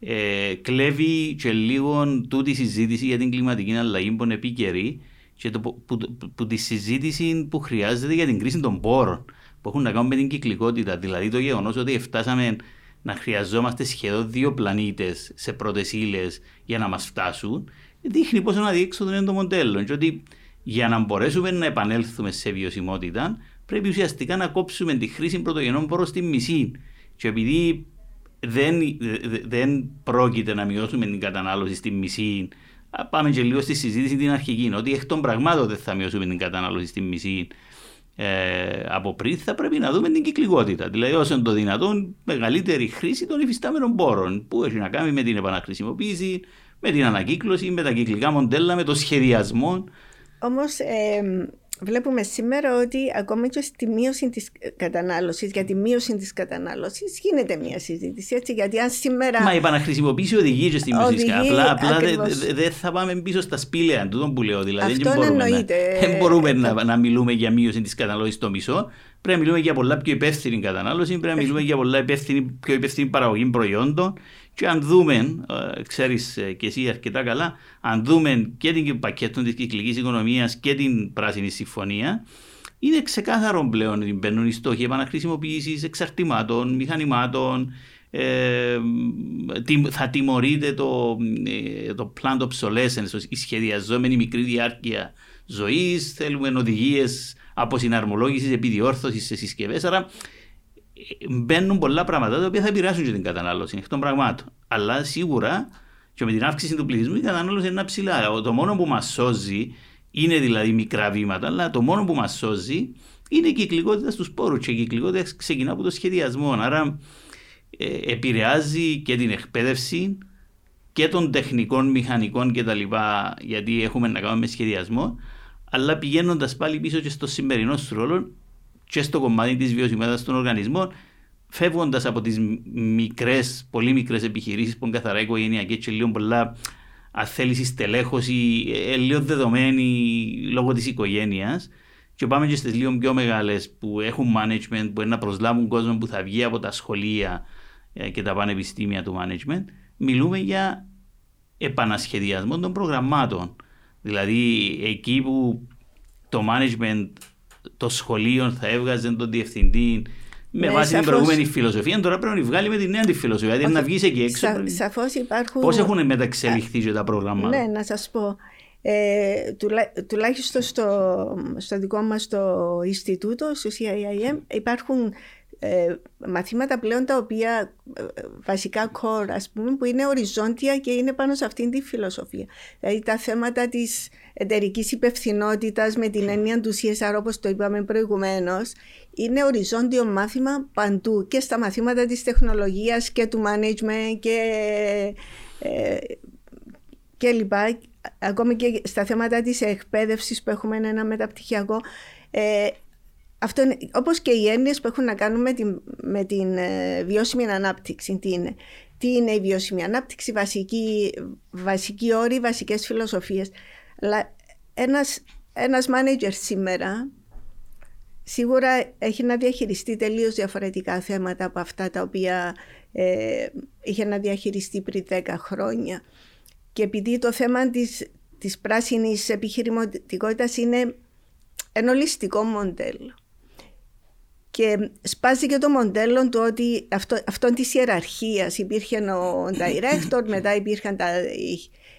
ε, κλέβει και λίγο τούτη συζήτηση για την κλιματική αλλαγή που είναι επίκαιρη και το, που, που, που, τη συζήτηση που χρειάζεται για την κρίση των πόρων που έχουν να κάνουν με την κυκλικότητα. Δηλαδή το γεγονός ότι φτάσαμε να χρειαζόμαστε σχεδόν δύο πλανήτες σε πρώτες ύλες για να μας φτάσουν, δείχνει πόσο αδιέξοδο είναι το μοντέλο. Και ότι για να μπορέσουμε να επανέλθουμε σε βιωσιμότητα, πρέπει ουσιαστικά να κόψουμε τη χρήση πρωτογενών πόρων στη μισή. Και επειδή δεν, δεν πρόκειται να μειώσουμε την κατανάλωση στη μισή, πάμε και λίγο στη συζήτηση την αρχική, ότι εκ των πραγμάτων δεν θα μειώσουμε την κατανάλωση στη μισή ε, από πριν, θα πρέπει να δούμε την κυκλικότητα. Δηλαδή, όσο το δυνατόν μεγαλύτερη χρήση των υφιστάμενων πόρων, που έχει να κάνει με την επαναχρησιμοποίηση, με την ανακύκλωση, με τα κυκλικά μοντέλα, με το σχεδιασμό Όμως ε, βλέπουμε σήμερα ότι ακόμα και στη μείωση της κατανάλωσης, για τη μείωση της κατανάλωσης γίνεται μια συζήτηση. Έτσι, γιατί αν σήμερα. Μα η επαναχρησιμοποίηση οδηγεί και στη μείωση. Απλά, απλά δεν δε θα πάμε πίσω στα σπήλαια του που λέω. Δηλαδή, Αυτό δεν μπορούμε, εννοείται. Να, (laughs) δεν μπορούμε να, να μιλούμε για μείωση της κατανάλωσης στο μισό. Πρέπει να μιλούμε για πολλά πιο υπεύθυνη κατανάλωση, πρέπει να μιλούμε για πολλά υπεύθυνη, πιο υπεύθυνη παραγωγή προϊόντων και αν δούμε, ε, ξέρεις ε, και εσύ αρκετά καλά, αν δούμε και την πακέτο της κυκλικής οικονομίας και την πράσινη συμφωνία, είναι ξεκάθαρο πλέον ότι μπαίνουν οι στόχοι επαναχρησιμοποίησης εξαρτημάτων, μηχανημάτων, ε, θα τιμωρείται το, ε, το plant obsolescence, η σχεδιαζόμενη μικρή διάρκεια ζωής. Θέλουμε οδηγίες από συναρμολόγηση, επιδιόρθωσης σε συσκευές. Άρα μπαίνουν πολλά πράγματα τα οποία θα επηρεάσουν και την κατανάλωση εκ των πραγμάτων. Αλλά σίγουρα και με την αύξηση του πληθυσμού η κατανάλωση είναι ψηλά. Το μόνο που μας σώζει είναι δηλαδή μικρά βήματα, αλλά το μόνο που μας σώζει είναι η κυκλικότητα στους πόρους. Και η κυκλικότητα ξεκινά από το σχεδιασμό. Άρα ε, επηρεάζει και την εκπαίδευση και των τεχνικών, μηχανικών κτλ. Γιατί έχουμε να κάνουμε σχεδιασμό. Αλλά πηγαίνοντας πάλι πίσω και στο σημερινό σου ρόλο, και στο κομμάτι της βιωσιμότητας των οργανισμών, φεύγοντας από τις μικρές, πολύ μικρές επιχειρήσεις που είναι καθαρά οικογενειακές και λίγο πολλά αθέλησης, στελέχωση, ε, λίγο δεδομένη λόγω της οικογένειας. Και πάμε και στις λίγο πιο μεγάλες που έχουν management, που είναι να προσλάβουν κόσμο που θα βγει από τα σχολεία ε, και τα πανεπιστήμια του management. Μιλούμε για επανασχεδιασμό των προγραμμάτων. Δηλαδή εκεί που το management το σχολείο θα έβγαζε τον διευθυντή με ναι, βάση σαφώς. την προηγούμενη φιλοσοφία, τώρα πρέπει να βγάλει με τη νέα τη φιλοσοφία. Δηλαδή να βγει εκεί έξω. Σα, Σαφώς υπάρχουν. Πώς έχουν μεταξελιχθεί και τα προγράμματα; Ναι, να σας πω. Ε, τουλά, τουλάχιστον στο, στο δικό μας το Ινστιτούτο, στο CIIM, υπάρχουν ε, μαθήματα πλέον τα οποία ε, βασικά core ας πούμε που είναι οριζόντια και είναι πάνω σε αυτήν τη φιλοσοφία. Δηλαδή τα θέματα της εταιρικής υπευθυνότητας με την έννοια του CSR όπως το είπαμε προηγουμένως είναι οριζόντιο μάθημα παντού και στα μαθήματα της τεχνολογίας και του management και ε, και λοιπά, ακόμη και στα θέματα της εκπαίδευσης που έχουμε ένα μεταπτυχιακό, ε, αυτό είναι, όπως και οι έννοιες που έχουν να κάνουν με την, με την ε, βιώσιμη ανάπτυξη. Τι είναι. τι είναι η βιώσιμη ανάπτυξη, βασική, βασική όρη, βασικές φιλοσοφίες. Αλλά ένας, ένας manager σήμερα σίγουρα έχει να διαχειριστεί τελείως διαφορετικά θέματα από αυτά τα οποία ε, είχε να διαχειριστεί πριν 10 χρόνια. Και επειδή το θέμα της, της πράσινης επιχειρηματικότητας είναι ένα ολιστικό μοντέλο. Και σπάζει και το μοντέλο του ότι αυτό, αυτόν της ιεραρχίας υπήρχε ο director, (laughs) μετά υπήρχαν τα,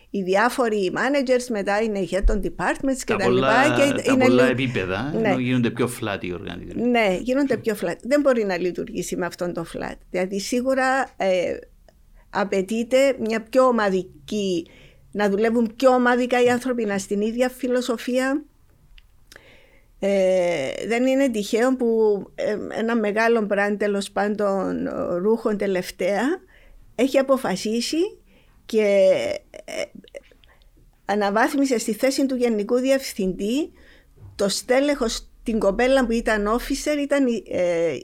οι διάφοροι managers, μετά είναι οι head των departments και τα, λοιπά. Και τα είναι πολλά επίπεδα, ναι. γίνονται πιο flat οι οργανισμοί. Ναι, γίνονται πιο flat. Δεν μπορεί να λειτουργήσει με αυτόν τον flat. Δηλαδή σίγουρα ε, απαιτείται μια πιο ομαδική, να δουλεύουν πιο ομαδικά οι άνθρωποι, να στην ίδια φιλοσοφία. Ε, δεν είναι τυχαίο που ε, ένα μεγάλο brand τέλος πάντων ρούχων τελευταία έχει αποφασίσει και ε, αναβάθμισε στη θέση του Γενικού Διευθυντή. Το στέλεχος την κοπέλα που ήταν officer ήταν, ε,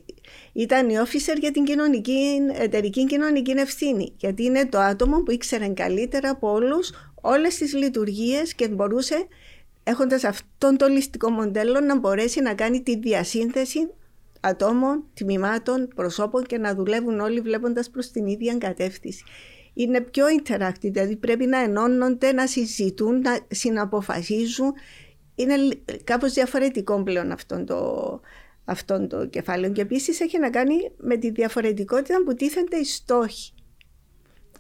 ήταν η officer για την κοινωνική, εταιρική κοινωνική ευθύνη γιατί είναι το άτομο που ήξερε καλύτερα από όλους όλες τις λειτουργίες και μπορούσε έχοντας αυτόν το ληστικό μοντέλο να μπορέσει να κάνει τη διασύνθεση ατόμων, τμήματων, προσώπων και να δουλεύουν όλοι βλέποντας προς την ίδια κατεύθυνση είναι πιο interactive, δηλαδή πρέπει να ενώνονται, να συζητούν, να συναποφασίζουν. Είναι κάπως διαφορετικό πλέον αυτό το, αυτό το κεφάλαιο και επίσης έχει να κάνει με τη διαφορετικότητα που τίθενται οι στόχοι.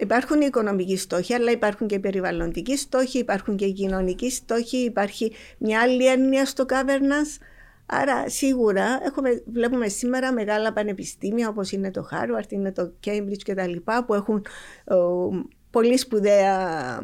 Υπάρχουν οι οικονομικοί στόχοι, αλλά υπάρχουν και οι περιβαλλοντικοί στόχοι, υπάρχουν και οι κοινωνικοί στόχοι, υπάρχει μια άλλη έννοια στο governance. Άρα σίγουρα έχουμε, βλέπουμε σήμερα μεγάλα πανεπιστήμια όπως είναι το Harvard, είναι το Cambridge και τα λοιπά που έχουν πολύ σπουδαία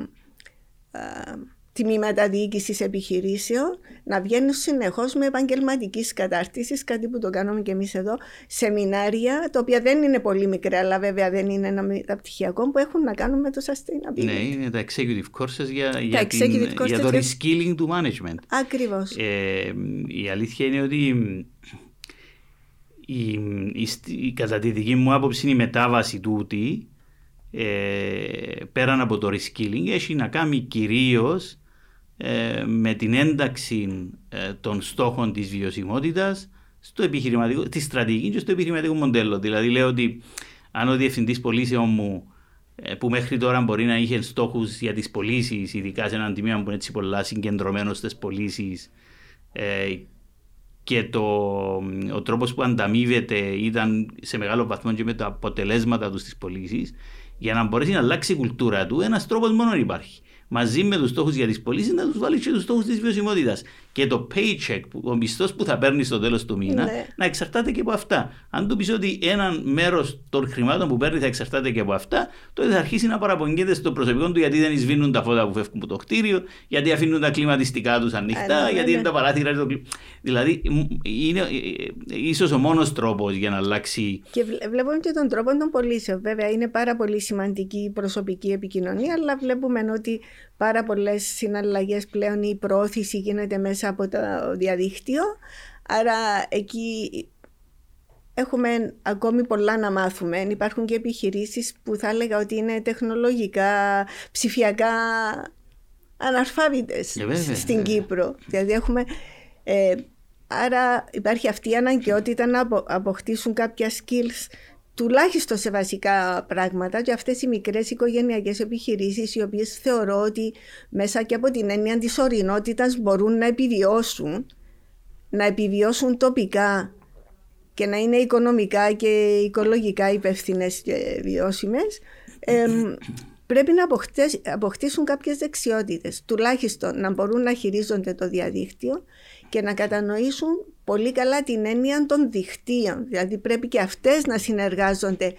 τμήματα διοίκηση επιχειρήσεων να βγαίνουν συνεχώς με επαγγελματικής κατάρτισης, κάτι που το κάνουμε και εμείς εδώ, σεμινάρια, τα οποία δεν είναι πολύ μικρά, αλλά βέβαια δεν είναι ένα μεταπτυχιακό, που έχουν να κάνουν με το sustainability. Ναι, είναι τα executive courses για, για, την, courses για το reskilling του management. Ακριβώς. Ε, η αλήθεια είναι ότι η, η, η, κατά τη δική μου άποψη η μετάβαση τούτη ε, πέραν από το reskilling έχει να κάνει κυρίως ε, με την ένταξη ε, των στόχων της βιωσιμότητας στο επιχειρηματικό, στη στρατηγικής και στο επιχειρηματικό μοντέλο. Δηλαδή λέω ότι αν ο διευθυντής πωλήσεων μου ε, που μέχρι τώρα μπορεί να είχε στόχους για τις πωλήσεις, ειδικά σε έναν τιμίο που είναι έτσι πολλά συγκεντρωμένος στις πωλήσεις και το, ο τρόπος που ανταμείβεται ήταν σε μεγάλο βαθμό και με τα αποτελέσματα τους στις πωλήσεις, για να μπορέσει να αλλάξει η κουλτούρα του, ένας τρόπος μόνο υπάρχει μαζί με τους στόχους για τις πωλήσεις να τους βάλεις και τους στόχους της βιωσιμότητας. Και το paycheck, ο μισθός που θα παίρνεις στο τέλος του μήνα, ναι. να εξαρτάται και από αυτά. Αν του πεις ότι ένα μέρος των χρημάτων που παίρνει θα εξαρτάται και από αυτά, τότε θα αρχίσει να παραπονιέται στο προσωπικό του γιατί δεν εισβήνουν τα φώτα που φεύγουν από το κτίριο, γιατί αφήνουν τα κλιματιστικά τους ανοιχτά, ναι, γιατί είναι τα παράθυρα. Το... Δηλαδή, είναι ε, ε, ίσως ο μόνος τρόπος για να αλλάξει. Και βλέπουμε και τον τρόπο των πωλήσεων. Βέβαια, είναι πάρα πολύ σημαντική η προσωπική επικοινωνία, αλλά βλέπουμε ότι πάρα πολλές συναλλαγές πλέον η προώθηση γίνεται μέσα από το διαδίκτυο. Άρα εκεί έχουμε ακόμη πολλά να μάθουμε. Υπάρχουν και επιχειρήσεις που θα έλεγα ότι είναι τεχνολογικά, ψηφιακά αναρφάβητες ε, στην Κύπρο. Δηλαδή έχουμε... Ε, άρα υπάρχει αυτή η αναγκαιότητα να αποκτήσουν κάποια skills τουλάχιστον σε βασικά πράγματα και αυτές οι μικρές οικογενειακές επιχειρήσεις οι οποίες θεωρώ ότι μέσα και από την έννοια της ορεινότητας μπορούν να επιβιώσουν να επιβιώσουν τοπικά και να είναι οικονομικά και οικολογικά υπεύθυνες και βιώσιμες πρέπει να αποκτήσουν κάποιες δεξιότητες. Τουλάχιστον να μπορούν να χειρίζονται το διαδίκτυο και να κατανοήσουν πολύ καλά την έννοια των δικτύων. Δηλαδή πρέπει και αυτές να συνεργάζονται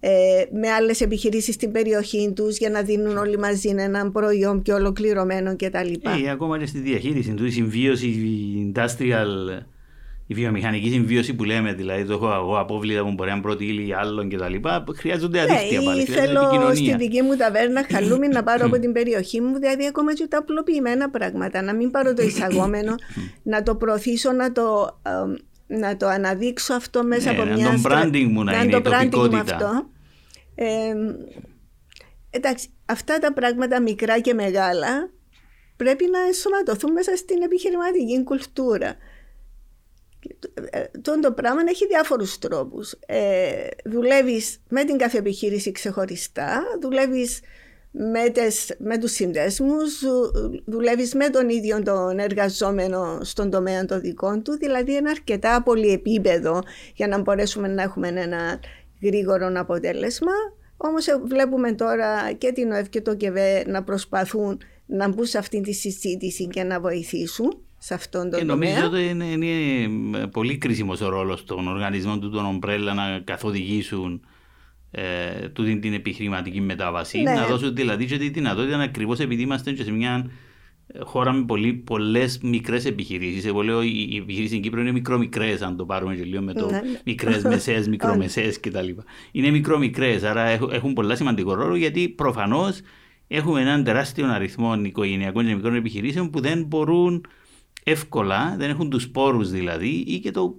ε, με άλλες επιχειρήσεις στην περιοχή τους για να δίνουν όλοι μαζί ένα προϊόν πιο ολοκληρωμένο κτλ. Ε, ακόμα και στη διαχείριση του, η συμβίωση industrial η βιομηχανική συμβίωση που λέμε, δηλαδή το έχω εγώ απόβλητα που μπορεί να πρώτη ύλη άλλων κτλ. Χρειάζονται αδίκτυα ναι, πάλι. Θέλω στη δική μου ταβέρνα χαλούμι να πάρω από την περιοχή μου, δηλαδή ακόμα και τα απλοποιημένα πράγματα. Να μην πάρω το εισαγόμενο, να το προωθήσω, να το, να το αναδείξω αυτό μέσα ναι, από μια. Να το branding μου να, είναι το branding μου αυτό. Ε, εντάξει, αυτά τα πράγματα μικρά και μεγάλα πρέπει να ενσωματωθούν μέσα στην επιχειρηματική κουλτούρα. Ε, το, το πράγμα έχει διάφορους τρόπους. Ε, δουλεύεις με την κάθε επιχείρηση ξεχωριστά, δουλεύεις με, τες, με τους συνδέσμους, δουλεύεις με τον ίδιο τον εργαζόμενο στον τομέα των δικών του, δηλαδή είναι αρκετά πολύ επίπεδο για να μπορέσουμε να έχουμε ένα γρήγορο αποτέλεσμα. Όμως ε, βλέπουμε τώρα και την ΟΕΒ και το ΚΕΒΕ να προσπαθούν να μπουν σε αυτή τη συζήτηση και να βοηθήσουν σε αυτόν τον και τομέα. Νομίζω ότι είναι, είναι πολύ κρίσιμος ο ρόλος των οργανισμών του των Ομπρέλα να καθοδηγήσουν ε, τούτη την επιχειρηματική μετάβαση. Ναι. Να δώσουν δηλαδή και τη δυνατότητα ακριβώς επειδή είμαστε σε μια χώρα με πολλές μικρές επιχειρήσεις. Εγώ λέω οι, οι επιχειρήσεις στην Κύπρο είναι μικρομικρές, αν το πάρουμε και λίγο με το ναι. μικρές, (laughs) μεσαίε, μικρομεσαίε κτλ. Είναι μικρομικρές, άρα έχουν πολλά σημαντικό ρόλο γιατί προφανώς έχουμε έναν τεράστιο αριθμό οικογενειακών και μικρών επιχειρήσεων που δεν μπορούν εύκολα, δεν έχουν τους πόρους δηλαδή, ή και το,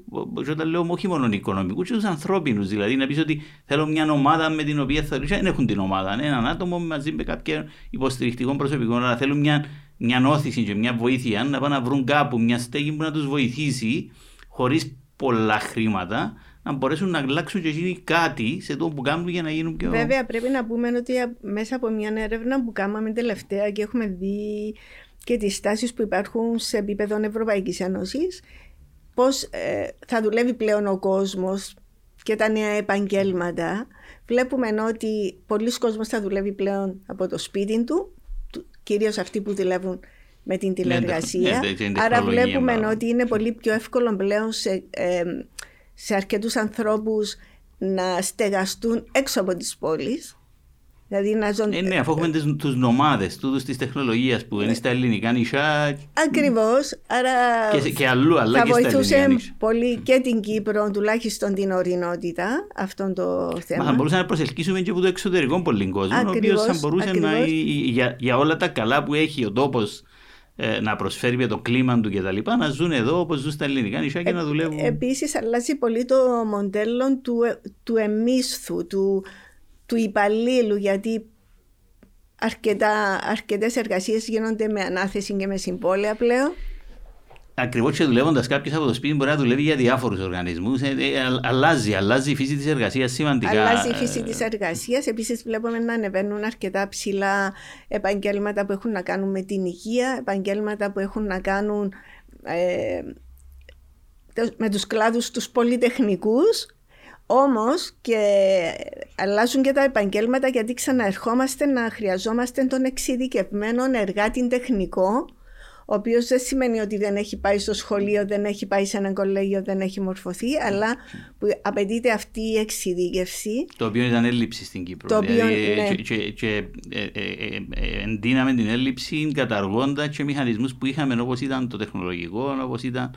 όταν λέω όχι μόνο οικονομικούς, και τους ανθρώπινους. Δηλαδή, να πεις ότι θέλω μια ομάδα με την οποία θα δεν έχουν την ομάδα. Είναι έναν άτομο μαζί με κάποιο υποστηρικτικό προσωπικό, αλλά θέλουν μια, μια όθηση και μια βοήθεια να πάνε να βρουν κάπου μια στέγη που να τους βοηθήσει χωρίς πολλά χρήματα να μπορέσουν να αλλάξουν και γίνει κάτι σε το που κάνουν για να γίνουν πιο. Βέβαια, πρέπει να πούμε ότι μέσα από μια έρευνα που κάναμε τελευταία και έχουμε δει και τις τάσεις που υπάρχουν σε επίπεδο Ευρωπαϊκής Ένωσης, πώς ε, θα δουλεύει πλέον ο κόσμος και τα νέα επαγγέλματα. Βλέπουμε ότι πολλοί κόσμος θα δουλεύει πλέον από το σπίτι του, κυρίως αυτοί που δουλεύουν με την τηλεργασία. Άρα βλέπουμε ότι είναι πολύ πιο εύκολο πλέον σε, ε, σε αρκετούς ανθρώπους να στεγαστούν έξω από τις πόλεις Δηλαδή να ζουν... Ε, ναι, αφού έχουμε τους νομάδες τούτους της τεχνολογίας που είναι στα ελληνικά νησιά. Ακριβώς. Άρα και, και αλλού, αλλά θα και βοηθούσε πολύ και την Κύπρο, τουλάχιστον την ορεινότητα, αυτό το θέμα. Μα θα μπορούσαμε να προσελκύσουμε και από το εξωτερικό πολύ κόσμο, ο οποίος θα μπορούσε ακριβώς. να. Για, για όλα τα καλά που έχει ο τόπος ε, να προσφέρει για το κλίμα του κτλ. Να ζουν εδώ όπως ζουν στα ελληνικά νησιά και ε, να δουλεύουν. Επίσης, αλλάζει πολύ το μοντέλο του, του εμίσθου, του, του υπαλλήλου γιατί αρκετά, αρκετές εργασίες γίνονται με ανάθεση και με συμβόλαια πλέον. Ακριβώς και δουλεύοντας κάποιος από το σπίτι μπορεί να δουλεύει για διάφορους οργανισμούς. Ε, ε, αλλάζει, αλλάζει η φύση της εργασίας σημαντικά. Αλλάζει η φύση της εργασίας. Επίσης, βλέπουμε να ανεβαίνουν αρκετά ψηλά επαγγέλματα που έχουν να κάνουν με την υγεία, επαγγέλματα που έχουν να κάνουν ε, με τους κλάδους τους πολυτεχνικούς όμως και αλλάζουν και τα επαγγέλματα γιατί ξαναερχόμαστε να χρειαζόμαστε τον εξειδικευμένο εργάτη τεχνικό ο οποίος δεν σημαίνει ότι δεν έχει πάει στο σχολείο, δεν έχει πάει σε ένα κολέγιο, δεν έχει μορφωθεί, αλλά που απαιτείται αυτή η εξειδίκευση. Το οποίο ήταν έλλειψη στην Κύπρο. Το οποίο, δηλαδή, ναι. Και, και, και ε, ε, ε, εντείναμε την έλλειψη καταργώντα και μηχανισμούς που είχαμε όπως ήταν το τεχνολογικό, όπως ήταν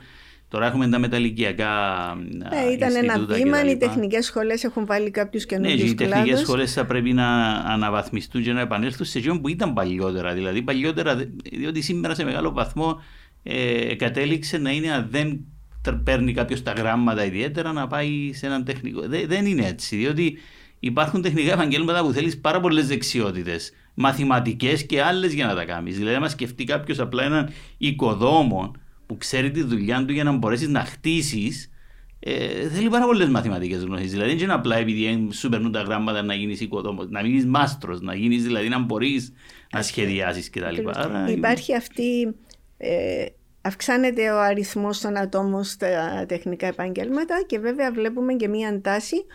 Τώρα έχουμε τα μεταλλικιακά. Ναι, ήταν ένα βήμα. Οι τεχνικές σχολές έχουν βάλει κάποιους καινούριου Ναι, οι τεχνικές σχολές θα πρέπει να αναβαθμιστούν και να επανέλθουν σε αυτό που ήταν παλιότερα. Δηλαδή, παλιότερα, διότι σήμερα σε μεγάλο βαθμό ε, κατέληξε να είναι αν δεν παίρνει κάποιος τα γράμματα ιδιαίτερα να πάει σε έναν τεχνικό. Δε, δεν είναι έτσι. Διότι υπάρχουν τεχνικά επαγγέλματα που θέλεις πάρα πολλές δεξιότητες. Μαθηματικές και άλλες για να τα κάνεις. Δηλαδή, άμα σκεφτεί κάποιος απλά έναν οικοδόμο που ξέρει τη δουλειά του για να μπορέσεις να χτίσεις, ε, θέλει πάρα πολλές μαθηματικές γνώσεις. Δηλαδή, δεν είναι απλά επειδή σου περνούν τα γράμματα να γίνεις οικοδόμος, να γίνεις μάστρος, να γίνεις δηλαδή να μπορείς να σχεδιάσεις κτλ. Υπάρχει αυτή. Ε, αυξάνεται ο αριθμός των ατόμων στα τεχνικά επαγγέλματα και βέβαια βλέπουμε και μία τάση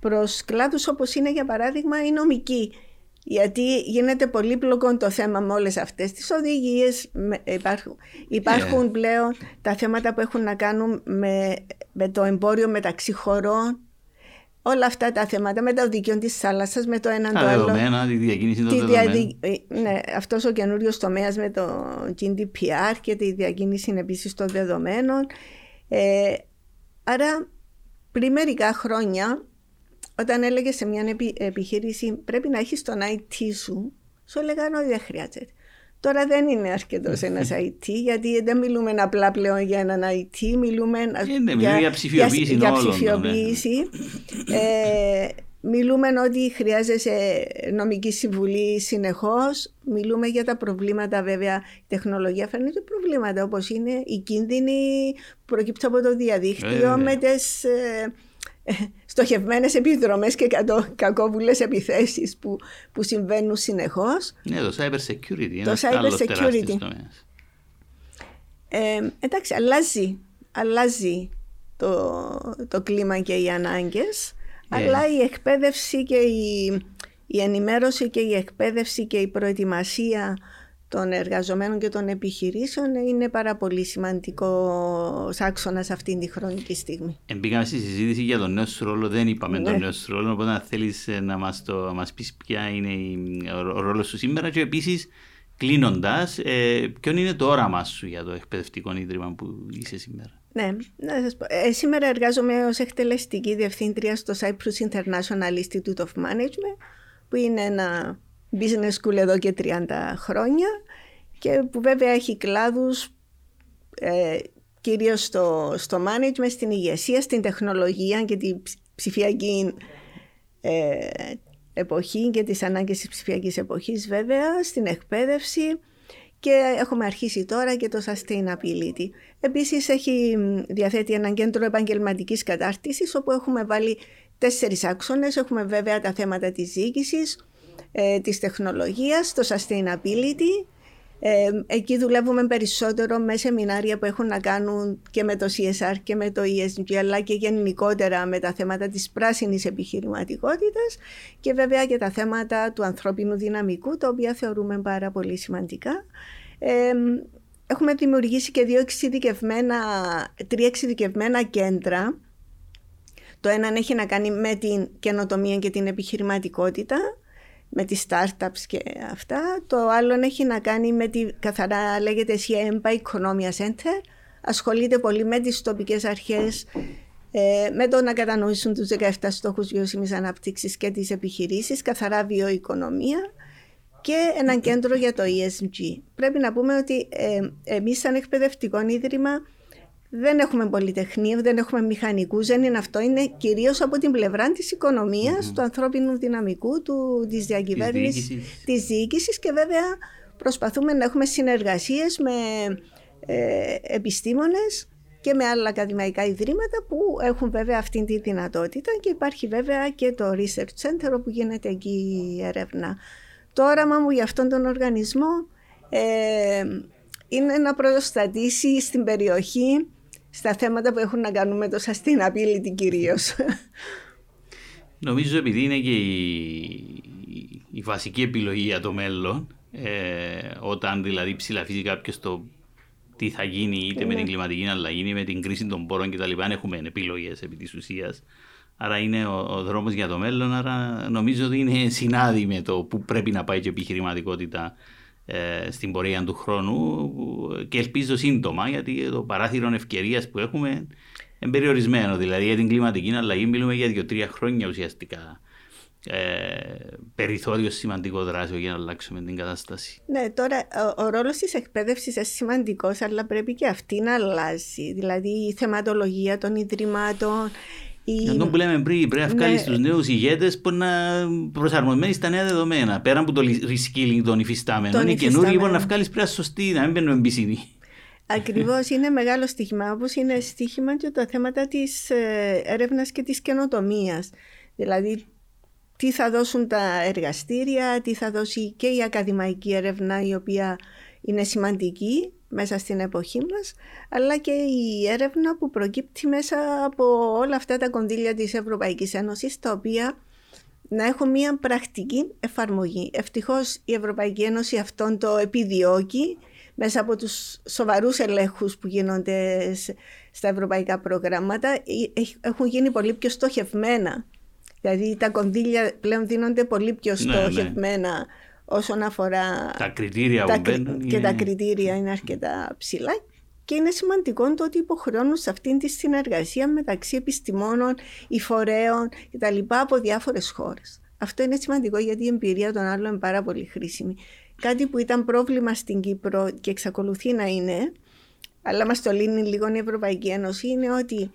προς κλάδους όπως είναι για παράδειγμα η νομική γιατί γίνεται πολύπλοκο το θέμα με όλες αυτές τις οδηγίες. Υπάρχουν, υπάρχουν yeah. πλέον τα θέματα που έχουν να κάνουν με, με το εμπόριο μεταξύ χωρών. Όλα αυτά τα θέματα με το δικαίωμα της θάλασσας, με το έναν το άλλο. δεδομένα, τη διακίνηση των δεδομένων. Ναι, αυτός ο καινούριος τομέας με το GDPR και τη διακίνηση επίσης των δεδομένων. Ε, άρα πριν μερικά χρόνια όταν έλεγες σε μια επιχείρηση πρέπει να έχεις τον IT σου, σου έλεγαν ότι δεν χρειάζεται. Τώρα δεν είναι αρκετός (laughs) ένας IT, γιατί δεν μιλούμε απλά πλέον για έναν IT, μιλούμε είναι, για, για ψηφιοποίηση. Για, για ψηφιοποίηση. Ε, μιλούμε ότι χρειάζεσαι νομική συμβουλή συνεχώς. Μιλούμε για τα προβλήματα, βέβαια. Η τεχνολογία φέρνει προβλήματα, όπως είναι οι κίνδυνοι που προκύπτουν από το διαδίκτυο με τις. Ε, Στοχευμένες επιδρομές και κακόβουλες επιθέσεις που, που συμβαίνουν συνεχώς. Ναι, το cyber security. Το cyber security. Ε, εντάξει, αλλάζει, αλλάζει το, το κλίμα και οι ανάγκες, ε. αλλά η εκπαίδευση και η, η ενημέρωση και η εκπαίδευση και η προετοιμασία των εργαζομένων και των επιχειρήσεων είναι πάρα πολύ σημαντικό άξονας σε αυτήν τη χρονική στιγμή. Εμπήκαμε στη συζήτηση για τον νέο σου ρόλο, δεν είπαμε ναι. τον νέο σου ρόλο, οπότε αν θέλεις ε, να μας μας πεις ποια είναι ο ρόλος σου σήμερα και επίσης κλείνοντας, ε, ποιο είναι το όραμά σου για το εκπαιδευτικό ίδρυμα που είσαι σήμερα; Ναι, να σας πω. Ε, σήμερα εργάζομαι ως εκτελεστική διευθύντρια στο Cyprus International Institute of Management, που είναι ένα business school εδώ και 30 χρόνια και που βέβαια έχει κλάδους ε, κυρίως στο, στο management, στην ηγεσία, στην τεχνολογία και την ψηφιακή ε, εποχή και τις ανάγκες της ψηφιακής εποχής βέβαια, στην εκπαίδευση και έχουμε αρχίσει τώρα και το sustainability. Επίσης έχει διαθέτει ένα κέντρο επαγγελματικής κατάρτισης όπου έχουμε βάλει τέσσερις άξονες. Έχουμε βέβαια τα θέματα της διοίκησης, ε, της τεχνολογίας, το sustainability. Ε, εκεί δουλεύουμε περισσότερο με σεμινάρια που έχουν να κάνουν και με το CSR και με το ESG αλλά και γενικότερα με τα θέματα της πράσινης επιχειρηματικότητας και βέβαια και τα θέματα του ανθρώπινου δυναμικού τα οποία θεωρούμε πάρα πολύ σημαντικά. Ε, έχουμε δημιουργήσει και δύο εξειδικευμένα, τρία εξειδικευμένα κέντρα. Το ένα έχει να κάνει με την καινοτομία και την επιχειρηματικότητα με τις startups και αυτά. Το άλλο έχει να κάνει με τη καθαρά λέγεται CMPA Economia Center. Ασχολείται πολύ με τις τοπικές αρχές, ε, με το να κατανοήσουν τους 17 στόχους βιώσιμης ανάπτυξης και τις επιχειρήσεις, καθαρά βιοοικονομία και ένα κέντρο για το ESG. Πρέπει να πούμε ότι ε, εμείς σαν εκπαιδευτικό ίδρυμα δεν έχουμε πολυτεχνείο, δεν έχουμε μηχανικούς, δεν είναι αυτό. Είναι κυρίως από την πλευρά της οικονομίας, του ανθρώπινου δυναμικού, του, της διακυβέρνησης, της διοίκησης και βέβαια προσπαθούμε να έχουμε συνεργασίες με ε, επιστήμονες και με άλλα ακαδημαϊκά ιδρύματα που έχουν βέβαια αυτή τη δυνατότητα και υπάρχει βέβαια και το Research Center όπου γίνεται εκεί η έρευνα. Το όραμα μου για αυτόν τον οργανισμό ε, είναι να προστατήσει στην περιοχή στα θέματα που έχουν να κάνουν με το sustainability κυρίως. Νομίζω επειδή είναι και η, η βασική επιλογή για το μέλλον, ε, όταν δηλαδή ψηλαφίζει κάποιος το τι θα γίνει είτε με την ναι. κλιματική αλλαγή, με την κρίση των πόρων κτλ. Αν έχουμε επιλογές επί της ουσίας. Άρα είναι ο, ο δρόμος για το μέλλον. Άρα νομίζω ότι είναι συνάδει με το που πρέπει να πάει και η επιχειρηματικότητα ε, στην πορεία του χρόνου και ελπίζω σύντομα γιατί το παράθυρο ευκαιρίας που έχουμε είναι περιορισμένο. Δηλαδή για την κλιματική αλλαγή μιλούμε για δύο-τρία χρόνια ουσιαστικά. Ε, περιθώριο σημαντικό δράσιο για να αλλάξουμε την κατάσταση. Ναι, τώρα ο, ο ρόλος της εκπαίδευσης είναι σημαντικός αλλά πρέπει και αυτή να αλλάζει. Δηλαδή η θεματολογία των ιδρυμάτων, η... Αυτό που λέμε πριν, πρέπει να βγάλεις ναι. τους νέους ηγέτες που είναι προσαρμοσμένοι στα νέα δεδομένα. Πέρα από το reskilling των υφιστάμενων, οι καινούργοι μπορεί να βγάλεις πρέπει σωστή, να μην μπαίνουν εμπιστή. Ακριβώς, είναι μεγάλο στοίχημα. Όπως είναι στοίχημα και τα θέματα της ε, έρευνας και της καινοτομίας. Δηλαδή, τι θα δώσουν τα εργαστήρια, τι θα δώσει και η ακαδημαϊκή έρευνα, η οποία είναι σημαντική μέσα στην εποχή μας, αλλά και η έρευνα που προκύπτει μέσα από όλα αυτά τα κονδύλια της Ευρωπαϊκής Ένωσης, τα οποία να έχουν μια πρακτική εφαρμογή. Ευτυχώς η Ευρωπαϊκή Ένωση αυτόν το επιδιώκει μέσα από τους σοβαρούς ελέγχους που γίνονται στα ευρωπαϊκά προγράμματα ε, έχουν γίνει πολύ πιο στοχευμένα. Δηλαδή τα κονδύλια πλέον δίνονται πολύ πιο ναι, ναι. Στοχευμένα όσον αφορά τα κριτήρια τα, που μπαίνουν, και τα κριτήρια είναι αρκετά ψηλά και είναι σημαντικό το ότι υποχρεώνουν σε αυτήν τη συνεργασία μεταξύ επιστημόνων, υφορέων κτλ. από διάφορες χώρες. Αυτό είναι σημαντικό γιατί η εμπειρία των άλλων είναι πάρα πολύ χρήσιμη. Κάτι που ήταν πρόβλημα στην Κύπρο και εξακολουθεί να είναι, αλλά μας το λύνει λίγο η Ευρωπαϊκή Ένωση, είναι ότι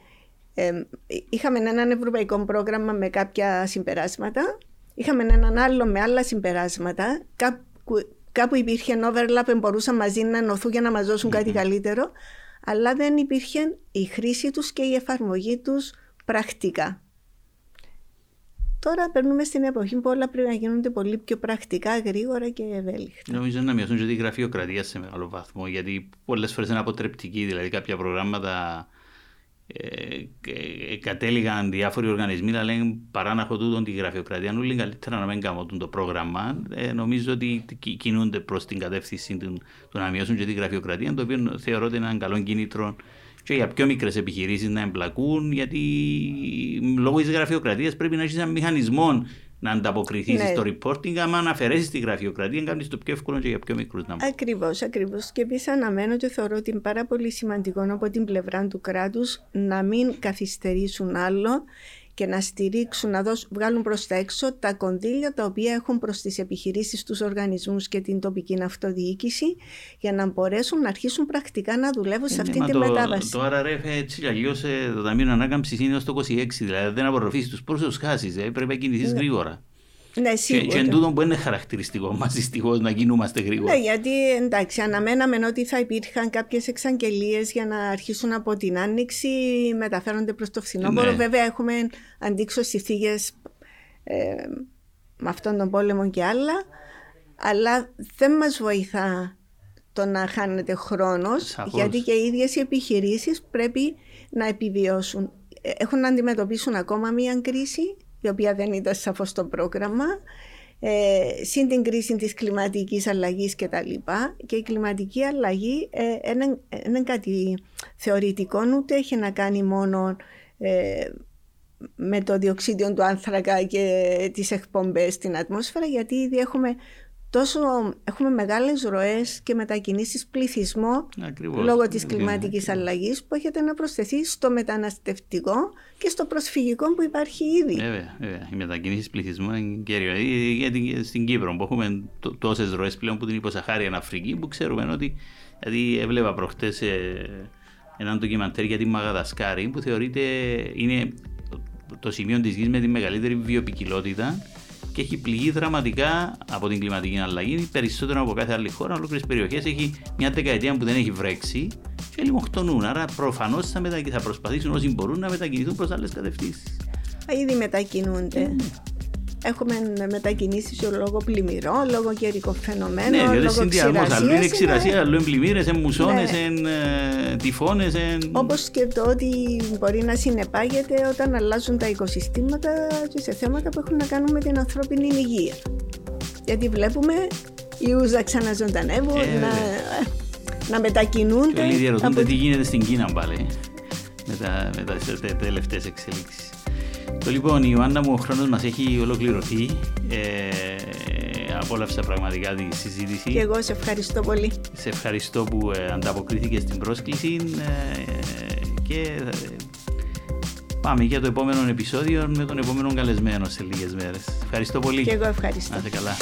ε, είχαμε έναν ευρωπαϊκό πρόγραμμα με κάποια συμπεράσματα, είχαμε έναν άλλο με άλλα συμπεράσματα, κάπου, κάπου υπήρχε overlap, μπορούσαν μαζί να ενωθούν για να μας δωσουν κάτι καλύτερο, αλλά δεν υπήρχε η χρήση τους και η εφαρμογή τους πρακτικά. Τώρα περνούμε στην εποχή που όλα πρέπει να γίνονται πολύ πιο πρακτικά, γρήγορα και ευέλικτα. Νομίζω να μειωθούν και τη γραφειοκρατία σε μεγάλο βαθμό, γιατί πολλές φορές είναι αποτρεπτική. Δηλαδή, κάποια προγράμματα ε, ε, κατέληγαν διάφοροι οργανισμοί να λένε παρά να έχω τη γραφειοκρατία. Αν καλύτερα να μην κάνουν το πρόγραμμα, ε, νομίζω ότι κινούνται προς την κατεύθυνση του, του να μειώσουν και τη γραφειοκρατία, το οποίο θεωρώ ότι είναι ένα καλό κίνητρο και για πιο μικρές επιχειρήσεις να εμπλακούν, γιατί λόγω της γραφειοκρατίας πρέπει να έχεις ένα μηχανισμό να ανταποκριθείς ναι. στο reporting. Αν αφαιρέσει τη γραφειοκρατία, κάνεις το πιο εύκολο και για πιο μικρούς να Ακριβώς, ακριβώς. Και επίσης αναμένω και θεωρώ ότι είναι πάρα πολύ σημαντικό από την πλευρά του κράτους να μην καθυστερήσουν άλλο και να στηρίξουν, να δώσουν, βγάλουν προς τα έξω τα κονδύλια τα οποία έχουν προς τις επιχειρήσεις, τους οργανισμούς και την τοπική αυτοδιοίκηση για να μπορέσουν να αρχίσουν πρακτικά να δουλεύουν σε ε, αυτή ναι, τη το, μετάβαση. Το RRF έτσι αλλιώς ε, το Ταμείο Ανάκαμψης είναι ως το 26, δηλαδή δεν απορροφήσεις τους πόρου, χάσει. Ε, πρέπει να κινηθείς ναι. γρήγορα. Ναι, σίγουρα. Και, και τούτο που είναι χαρακτηριστικό μας δυστυχώς να κινούμαστε γρήγορα. Ναι, γιατί εντάξει, αναμέναμε ότι θα υπήρχαν κάποιες εξαγγελίες για να αρχίσουν από την άνοιξη, μεταφέρονται προς το φθινόπωρο. Ναι. Βέβαια, έχουμε αντίξωση θύγε ε, με αυτόν τον πόλεμο και άλλα. Αλλά δεν μας βοηθά το να χάνεται χρόνος, γιατί και οι ίδιες οι επιχειρήσεις πρέπει να επιβιώσουν. Ε, έχουν να αντιμετωπίσουν ακόμα μία κρίση η οποία δεν ήταν σαφώς το πρόγραμμα, ε, συν την κρίση της κλιματικής αλλαγής και τα λοιπά και η κλιματική αλλαγή ε, είναι κάτι θεωρητικό ούτε έχει να κάνει μόνο ε, με το διοξίδιο του άνθρακα και τις εκπομπές στην ατμόσφαιρα γιατί ήδη έχουμε τόσο έχουμε μεγάλες ροές και μετακινήσεις πληθυσμό Ακριβώς. λόγω της κλιματικής αλλαγής που έχετε να προσθεθεί στο μεταναστευτικό και στο προσφυγικό που υπάρχει ήδη. Βέβαια, βέβαια. Οι μετακινήσεις πληθυσμού είναι κέριο. Ε, γιατί στην Κύπρο που έχουμε τόσες ροές πλέον που την υποσαχάρια Αφρική που ξέρουμε ότι δηλαδή έβλεπα προχτές ε, έναν ντοκιμαντέρ για τη Μαγαδασκάρη που θεωρείται είναι το σημείο της γης με τη μεγαλύτερη βιοπικιλότητα και έχει πληγεί δραματικά από την κλιματική αλλαγή περισσότερο από κάθε άλλη χώρα. Ολόκληρες περιοχές έχει μια δεκαετία που δεν έχει βρέξει και λιμοκτονούν. Άρα προφανώς θα, θα προσπαθήσουν όσοι μπορούν να μετακινηθούν προς άλλες κατευθύνσεις. Ήδη μετακινούνται. Mm. Έχουμε μετακινήσει λόγω πλημμυρών, λόγω καιρικών φαινομένων. Ναι, διότι συνδυασμό. Αλλού είναι ξηρασίας, αλλού είναι πλημμύρες, είναι μουσώνες, ναι. Ε, τυφώνες. Εν... Όπως και το ότι μπορεί να συνεπάγεται όταν αλλάζουν τα οικοσυστήματα και σε θέματα που έχουν να κάνουν με την ανθρώπινη υγεία. Γιατί βλέπουμε ιούς να ξαναζωντανεύουν, ε, να, να μετακινούνται. Και όλοι από... τι γίνεται στην Κίνα πάλι με, τα, με τα τελευταίες εξελίξεις. Το λοιπόν, η Ιωάννα μου, ο χρόνος μας έχει ολοκληρωθεί. Ε, απόλαυσα πραγματικά τη συζήτηση. Και εγώ σε ευχαριστώ πολύ. Σε ευχαριστώ που ε, ανταποκρίθηκες στην πρόσκληση ε, και ε, πάμε για το επόμενο επεισόδιο με τον επόμενο καλεσμένο σε λίγες μέρες. Ευχαριστώ πολύ. Και εγώ ευχαριστώ. Να είστε καλά.